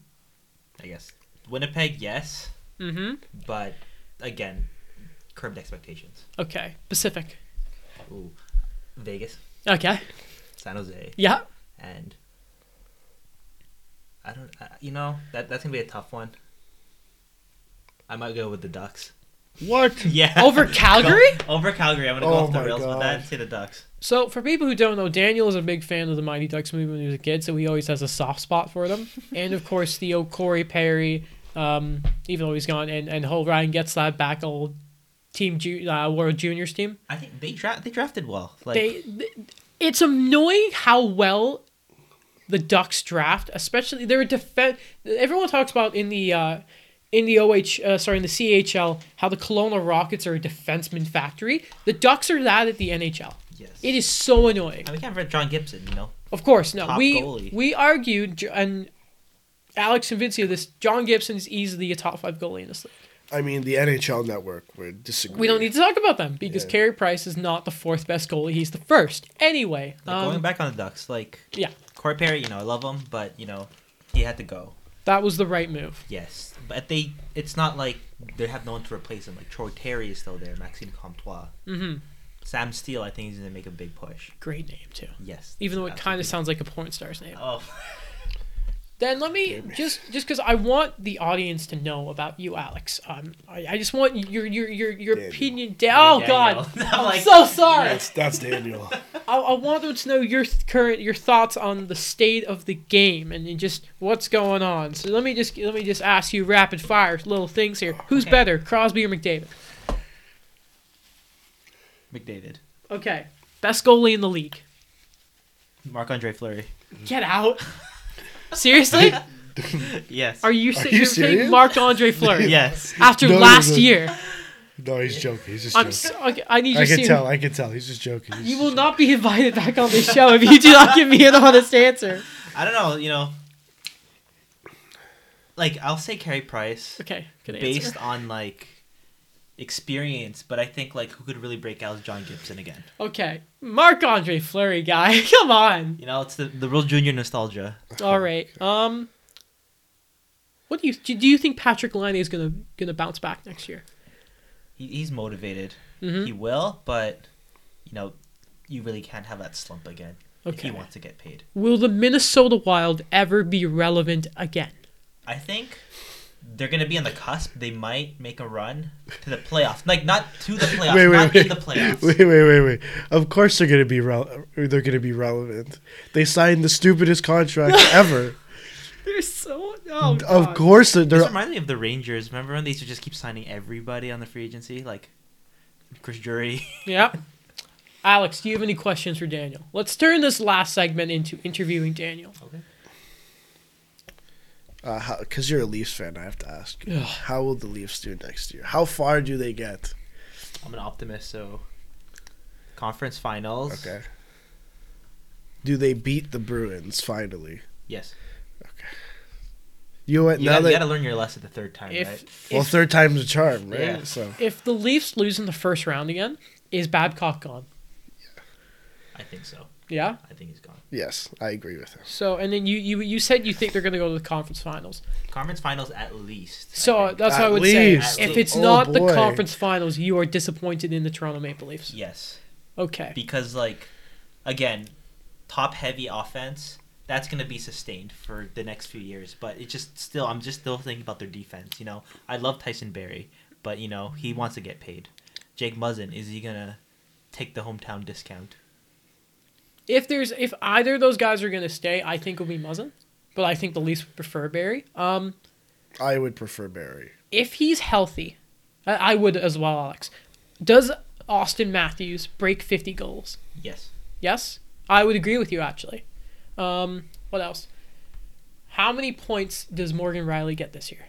I guess Winnipeg, yes, Mm-hmm. but again, curbed expectations. Okay. Pacific. Ooh, Vegas, Okay. San Jose, Yeah. and I don't. Uh, you know that that's gonna be a tough one. I might go with the Ducks. What? [laughs] Yeah. Over [laughs] Calgary? Go- over Calgary. I'm gonna go Oh off the my rails with God. that. and Say the Ducks. So for people who don't know, Daniel is a big fan of the Mighty Ducks movie when he was a kid, so he always has a soft spot for them. [laughs] and of course, Theo Corey Perry, um, even though he's gone, and and whole Ryan gets that back old team ju- uh, World Juniors team. I think they dra- they drafted well. Like they, th- it's annoying how well the Ducks draft, especially they're a defense. Everyone talks about in the uh, in the OH, uh, sorry, in the CHL, how the Kelowna Rockets are a defenseman factory. The Ducks are that at the NHL. yes. It is so annoying. And we can't forget John Gibson. You know. Of course, no. Top we goalie. we argued, and Alex convinced you of this. John Gibson is easily a top five goalie in this league. I mean, the NHL Network would disagree. We don't need to talk about them because Yeah. Carey Price is not the fourth best goalie. He's the first. Anyway, Like, um, going back on the Ducks, like yeah, Corey Perry, you know, I love him, but you know, he had to go. that was the right move. Yes, but they, it's not like they have no one to replace him. Like Troy Terry is still there, Maxime Comtois, hmm Sam Steel. I think he's gonna make a big push. Great name too. Yes, Even though it kind of sounds like a porn star's name. Oh, [laughs] Then let me just just because I want the audience to know about you, Alex. Um, I, I just want your your your your Daniel. opinion. Da- oh Daniel. God, I'm [laughs] I'm like- so sorry. That's that's Daniel. I, I want them to know your current your thoughts on the state of the game and, and just what's going on. So let me just let me just ask you rapid fire little things here. Who's Okay. better, Crosby or McDavid? McDavid, Okay, best goalie in the league. Marc Andre Fleury. Get out. [laughs] Seriously? [laughs] Yes. Are you, Are saying you you're saying serious? Marc Andre Fleury [laughs] yes. after No, no, last no. year? No, he's joking. He's just I'm joking. so, okay, I need you I to can see. tell. I can tell. He's just joking. He's You just will not be invited back on this [laughs] show if you do not give me an honest answer. I don't know. You know, like I'll say Carey Price Okay, good based answer. on like experience, but I think like who could really break out is John Gibson again. Okay, Marc Andre Fleury guy, [laughs] come on. You know, it's the the real junior nostalgia. All right. Um, what do you do? You think Patrick Laine is gonna gonna bounce back next year? He, he's motivated. Mm-hmm. He will, but you know, you really can't have that slump again if Okay. he wants to get paid. Will the Minnesota Wild ever be relevant again? I think they're gonna be on the cusp. They might make a run to the playoffs, like not to the playoffs, Wait, wait, not wait. in the playoffs. Wait, wait, wait, wait. Of course they're gonna be rel- they're gonna be relevant. They signed the stupidest contract [laughs] ever. They're so. Oh, of course they're. This they're reminds me of the Rangers. Remember when they used to just keep signing everybody on the free agency, like Chris Drury? [laughs] Yeah. Alex, do you have any questions for Daniel? Let's turn this last segment into interviewing Daniel. Okay. Uh, because you're a Leafs fan, I have to ask. you, Ugh. How will the Leafs do next year? How far do they get? I'm an optimist, so conference finals. Okay. Do they beat the Bruins finally? Yes. Okay. You went You now gotta, that you gotta learn your lesson the third time, If right? well, third time's a charm, right? Yeah. So if the Leafs lose in the first round again, is Babcock gone? I think so. Yeah. I think he's gone. yes, I agree with him. So and then you you you said you think they're gonna go to the conference finals. Conference finals at least. So uh, think. that's what I would least. say. If it's Oh, not the conference finals, you are disappointed in the Toronto Maple Leafs. yes, Okay. because like, again, top heavy offense. That's gonna be sustained for the next few years, but it just still. I'm just still thinking about their defense. You know, I love Tyson Barrie, but you know he wants to get paid. Jake Muzzin, is he gonna take the hometown discount? If there's if either of those guys are gonna stay, I think it'll be Muzzin. But I think the Leafs would prefer Barrie. Um, I would prefer Barrie. if he's healthy, I, I would as well, Alex. Does Auston Matthews break 50 goals? Yes. Yes, I would agree with you actually. Um, what else? How many points does Morgan Rielly get this year?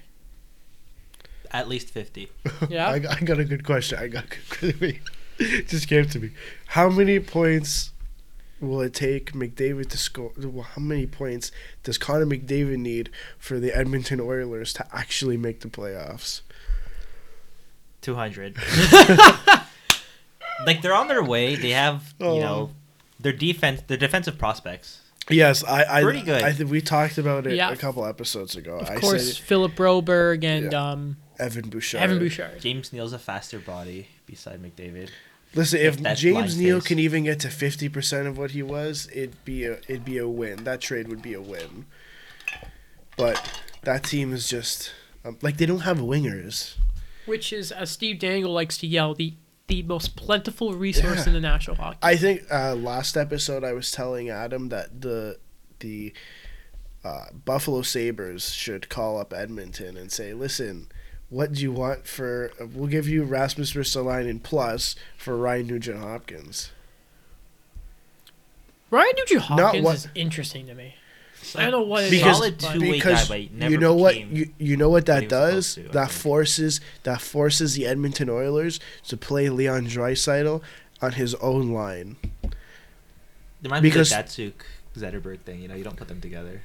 At least fifty. [laughs] Yeah, I, I got a good question. I got a good It just came to me. How many points will it take McDavid to score? How many points does Connor McDavid need for the Edmonton Oilers to actually make the playoffs? Two hundred. [laughs] [laughs] like they're on their way. They have you Oh. know their defense, their defensive prospects. Yes, I, I Pretty good. I think we talked about it Yeah. a couple episodes ago. of I course, said Philip Broberg and um, Evan Bouchard. Evan Bouchard. James Neal's a faster body beside McDavid. Listen, If if James Neal can even get to fifty percent of what he was, it'd be a it'd be a win. That trade would be a win. But that team is just um, like they don't have wingers. which is, as Steve Dangle likes to yell, the the most plentiful resource Yeah. in the National Hockey. I think uh, last episode I was telling Adam that the the uh, Buffalo Sabres should call up Edmonton and say, "Listen, what do you want for? uh, We'll give you Rasmus Ristolainen plus for Ryan Nugent Hopkins." Ryan Nugent Hopkins what- is interesting to me. I don't know what it is, Because- solid but- guy, because never you know what you, you know what what that does to, that forces that forces the Edmonton Oilers to play Leon Draisaitl on his own line. There might be because- the Datsyuk Zetterberg thing. You know, you don't put them together.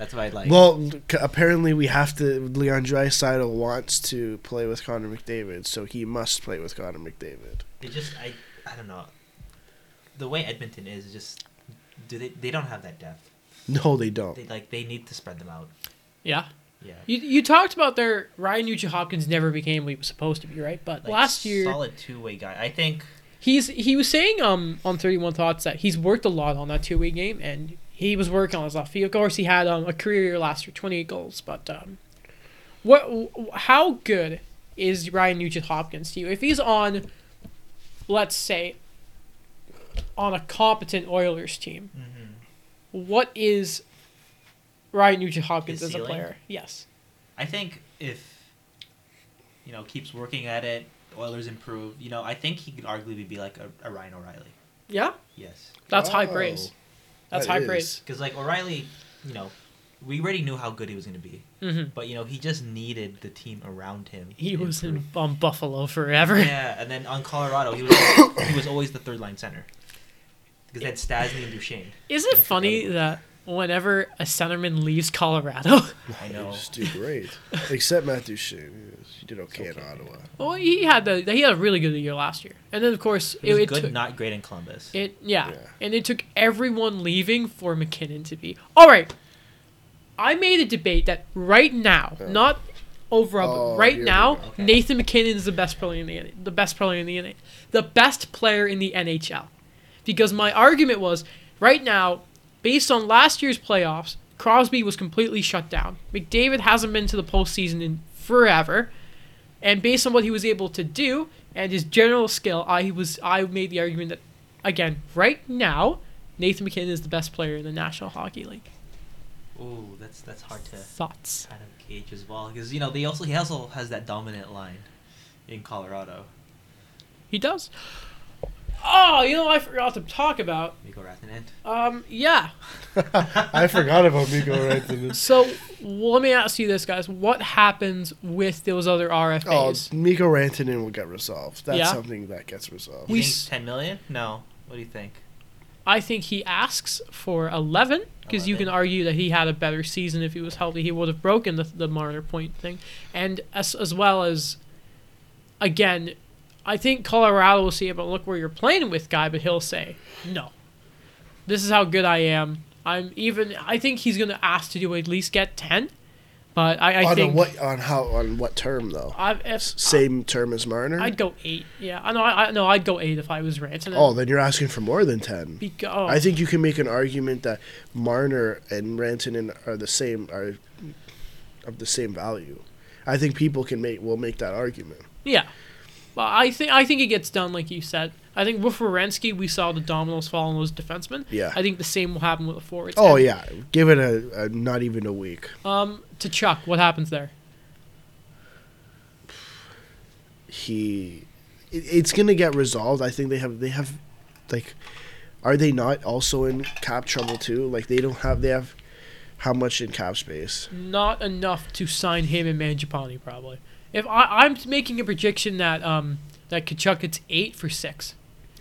That's why I like. well, apparently we have to. Leon Draisaitl wants to play with Connor McDavid, so he must play with Connor McDavid. It just I I don't know. The way Edmonton is is just do they they don't have that depth. No, they don't. They like they need to spread them out. Yeah. Yeah. You, you talked about their Ryan Nugent Hopkins never became what he was supposed to be, right? But Like, last year solid two way guy. I think he's he was saying um on Thirty One Thoughts that he's worked a lot on that two way game and he was working on his left field. Of course, he had um, a career year last year, twenty eight goals. But um, what how good is Ryan Nugent Hopkins to you? If he's on, let's say, on a competent Oilers team, what is Ryan Nugent Hopkins as a player? Yes. I think if you know keeps working at it, Oilers improve. You know, I think he could arguably be like a, a Ryan O'Reilly. Yeah, Yes, that's high praise. That's That high is. praise. because like O'Reilly, you know, we already knew how good he was going to be, hmm but you know he just needed the team around him. He to was in on Buffalo forever. Yeah, and then on Colorado, he was he was always the third line center because they had Stastny and Duchene. Isn't it funny that whenever a centerman leaves Colorado, [laughs] I They know. just do great, except Matt Duchene. He did okay, okay, in Ottawa. well, he had the he had a really good year last year, and then of course it, was it, it good, took not great in Columbus. it yeah. Yeah. and it took everyone leaving for MacKinnon to be all right. I made a debate that right now, Yeah. not overall, Oh, but right now. Okay. Nathan MacKinnon is the best player in the N- the best player in the N- the best player in the NHL. Because my argument was right now, based on last year's playoffs, Crosby was completely shut down. McDavid hasn't been to the postseason in forever, and based on what he was able to do and his general skill, I was I made the argument that again right now, Nathan MacKinnon is the best player in the National Hockey League. Ooh, that's that's hard to Thoughts? kind of gauge as well because you know they also he also has that dominant line in Colorado. He does. Oh, you know, I forgot to talk about. Mikko Rantanen. Um, yeah. [laughs] I forgot about Mikko Rantanen. So well, let me ask you this, guys: What happens with those other RFAs? Oh, Mikko Rantanen will get resolved. That's Yeah. something that gets resolved. You We think s- 10 million? No. What do you think? I think he asks for 11 because you can argue that he had a better season if he was healthy. He would have broken the, the Marner point thing. And as, as well as, again, I think Colorado will see it, but look where you're playing with, guy, but he'll say, no. This is how good I am. I'm even, I think he's going to ask to do at least get 10. But I, I on think. what on how on what term though? I, if, Same term as Marner. I'd go eight. Yeah, I know. I, know. I'd go eight if I was Rantanen. oh, then you're asking for more than ten. Beca- oh, I think you can make an argument that Marner and Rantanen are the same are of the same value. I think people can make will make that argument. Yeah, but I think I think it gets done like you said. I think with Werenski, we saw the dominoes fall on those defensemen. Yeah. I think the same will happen with the forwards. Oh And, yeah, give it a, a not even a week. Um, Tkachuk, what happens there? He, it, it's gonna get resolved. I think they have they have, like, are they not also in cap trouble too? Like they don't have they have, how much in cap space? Not enough to sign him and Mangiapane probably. If I, I'm making a prediction that um that Tkachuk gets eight for six,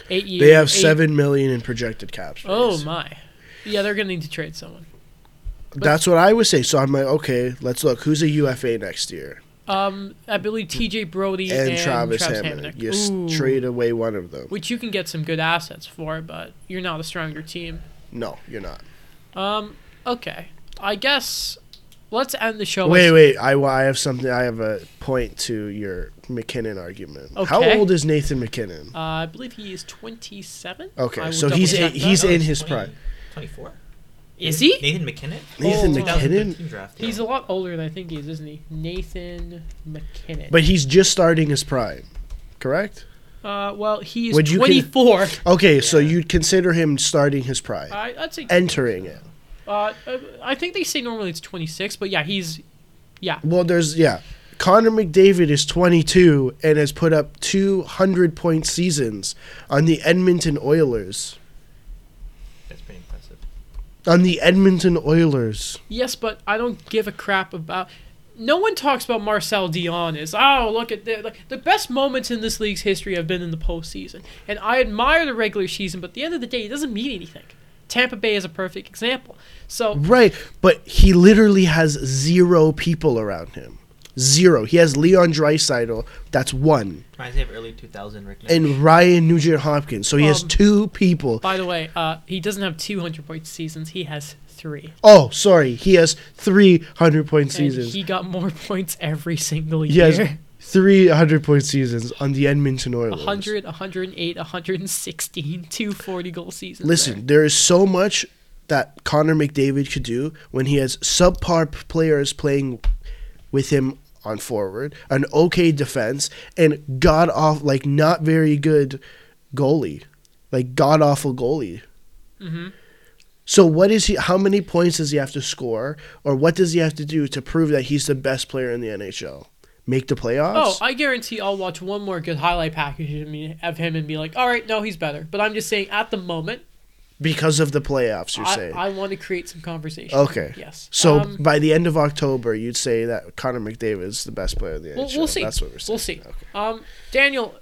eight years. They have eight- seven million in projected caps. Oh my, yeah, they're gonna need to trade someone. That's what I would say. So I'm like, okay, let's look. Who's a UFA next year? Um, I believe T.J. Brodie And, and, Travis, Travis Hamonic. You Ooh. trade away one of them. which you can get some good assets for, but you're not a stronger team. No, you're not. Um, okay. I guess let's end the show. Wait, wait. I, I have something. I have a point to your MacKinnon argument. Okay. How old is Nathan MacKinnon? Uh, I believe he is 27. Okay, so he's double-check in- he's No, in his 20 prime. 24. Is he? Nathan MacKinnon? Nathan Oh, MacKinnon, 2013 draft. He's a lot older than I think he is, isn't he? Nathan MacKinnon. but he's just starting his prime, correct? uh, well, he is Would you con- 24. Okay, so you'd consider him starting his prime, I, I'd say. entering it. Uh, uh, I think they say normally it's 26, but yeah, he's. Yeah. Well, there's yeah. Connor McDavid is 22 and has put up 200 point seasons on the Edmonton Oilers. That's pretty impressive. On the Edmonton Oilers. Yes, but I don't give a crap about. No one talks about Marcel Dionne as oh look at the like, the best moments in this league's history have been in the postseason, and I admire the regular season, but at the end of the day, it doesn't mean anything. Tampa Bay is a perfect example. So Right, but he literally has zero people around him. Zero. He has Leon Draisaitl, that's one, Reminds me of early 2000 Rick Nash. and Ryan Nugent Hopkins. So he has Um, two people. by the way, uh, he doesn't have 200 point seasons. He has three. Oh, sorry. He has 300 point And seasons. he got more [laughs] points every single He year. has 300 point seasons on the Edmonton Oilers. 100, 108, 116, 240 goal seasons. Listen, there is so much that Connor McDavid could do when he has subpar players playing with him on forward, an okay defense, and god off like not very good goalie, like god awful goalie. hmm So what is he? How many points does he have to score, or what does he have to do to prove that he's the best player in the NHL? Make the playoffs? Oh. I guarantee I'll watch one more good highlight package of him and be like, all right, no, he's better. But I'm just saying, at the moment, because of the playoffs, you're I, saying. I want to create some conversation. Okay. Yes. So Um, by the end of October, you'd say that Connor McDavid is the best player in the We'll- NHL. we'll see. That's what we're saying. we'll see. Okay. Um, Daniel,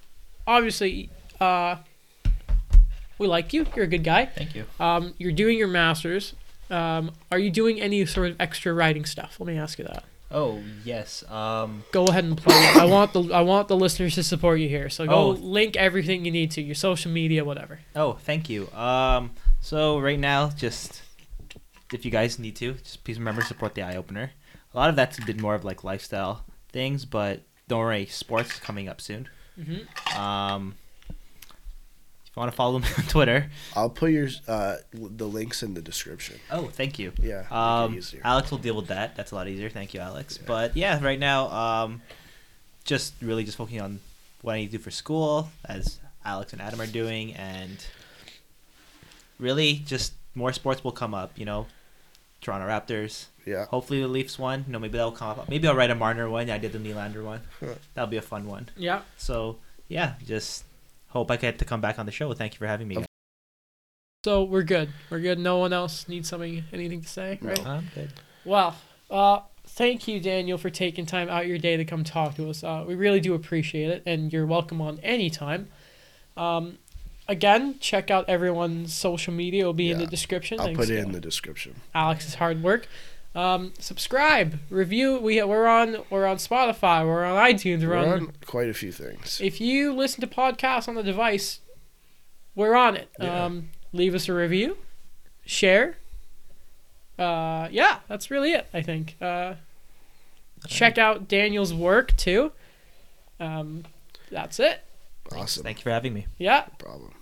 obviously, uh, we like you. You're a good guy. Thank you. Um, you're doing your masters. Um, are you doing any sort of extra writing stuff? Let me ask you that. Oh, yes. Um, Go ahead and play. it. I want the I want the listeners to support you here. So go Oh. link everything you need to your social media, whatever. oh, thank you. Um, so right now, just if you guys need to, just please remember to support the eye opener. A lot of that's been more of like lifestyle things, but don't worry, sports coming up soon. Mm-hmm. Um, if you want to follow me [laughs] on Twitter, I'll put your uh, the links in the description. oh, thank you. Yeah. Um. Alex will deal with that. That's a lot easier. Thank you, Alex. Yeah. But yeah, right now, um, just really just focusing on what I need to do for school, as Alex and Adam are doing, and really just more sports will come up. You know, Toronto Raptors. yeah. Hopefully the Leafs one. You know, maybe that'll come up. Maybe I'll write a Marner one. Yeah, I did the Nylander one. [laughs] That'll be a fun one. Yeah. So yeah, just hope I get to come back on the show. Thank you for having me. Guys. So we're good. We're good. No one else needs something, anything to say, No. I'm good. Well, uh, thank you, Daniel, for taking time out your day to come talk to us. Uh, we really do appreciate it, and you're welcome on any time. Um, again, check out everyone's social media. It'll be in the description. I'll Thanks put it in the description. Alex's hard work. Um, subscribe, review. We we're on we're on Spotify. We're on iTunes. We're, We're on. on quite a few things. If you listen to podcasts on the device, we're on it. Yeah. Um, leave us a review, share. Uh, yeah, that's really it. I think. Uh, check out Daniel's work too. Um, that's it. Awesome. Thank you for having me. Yeah. No problem.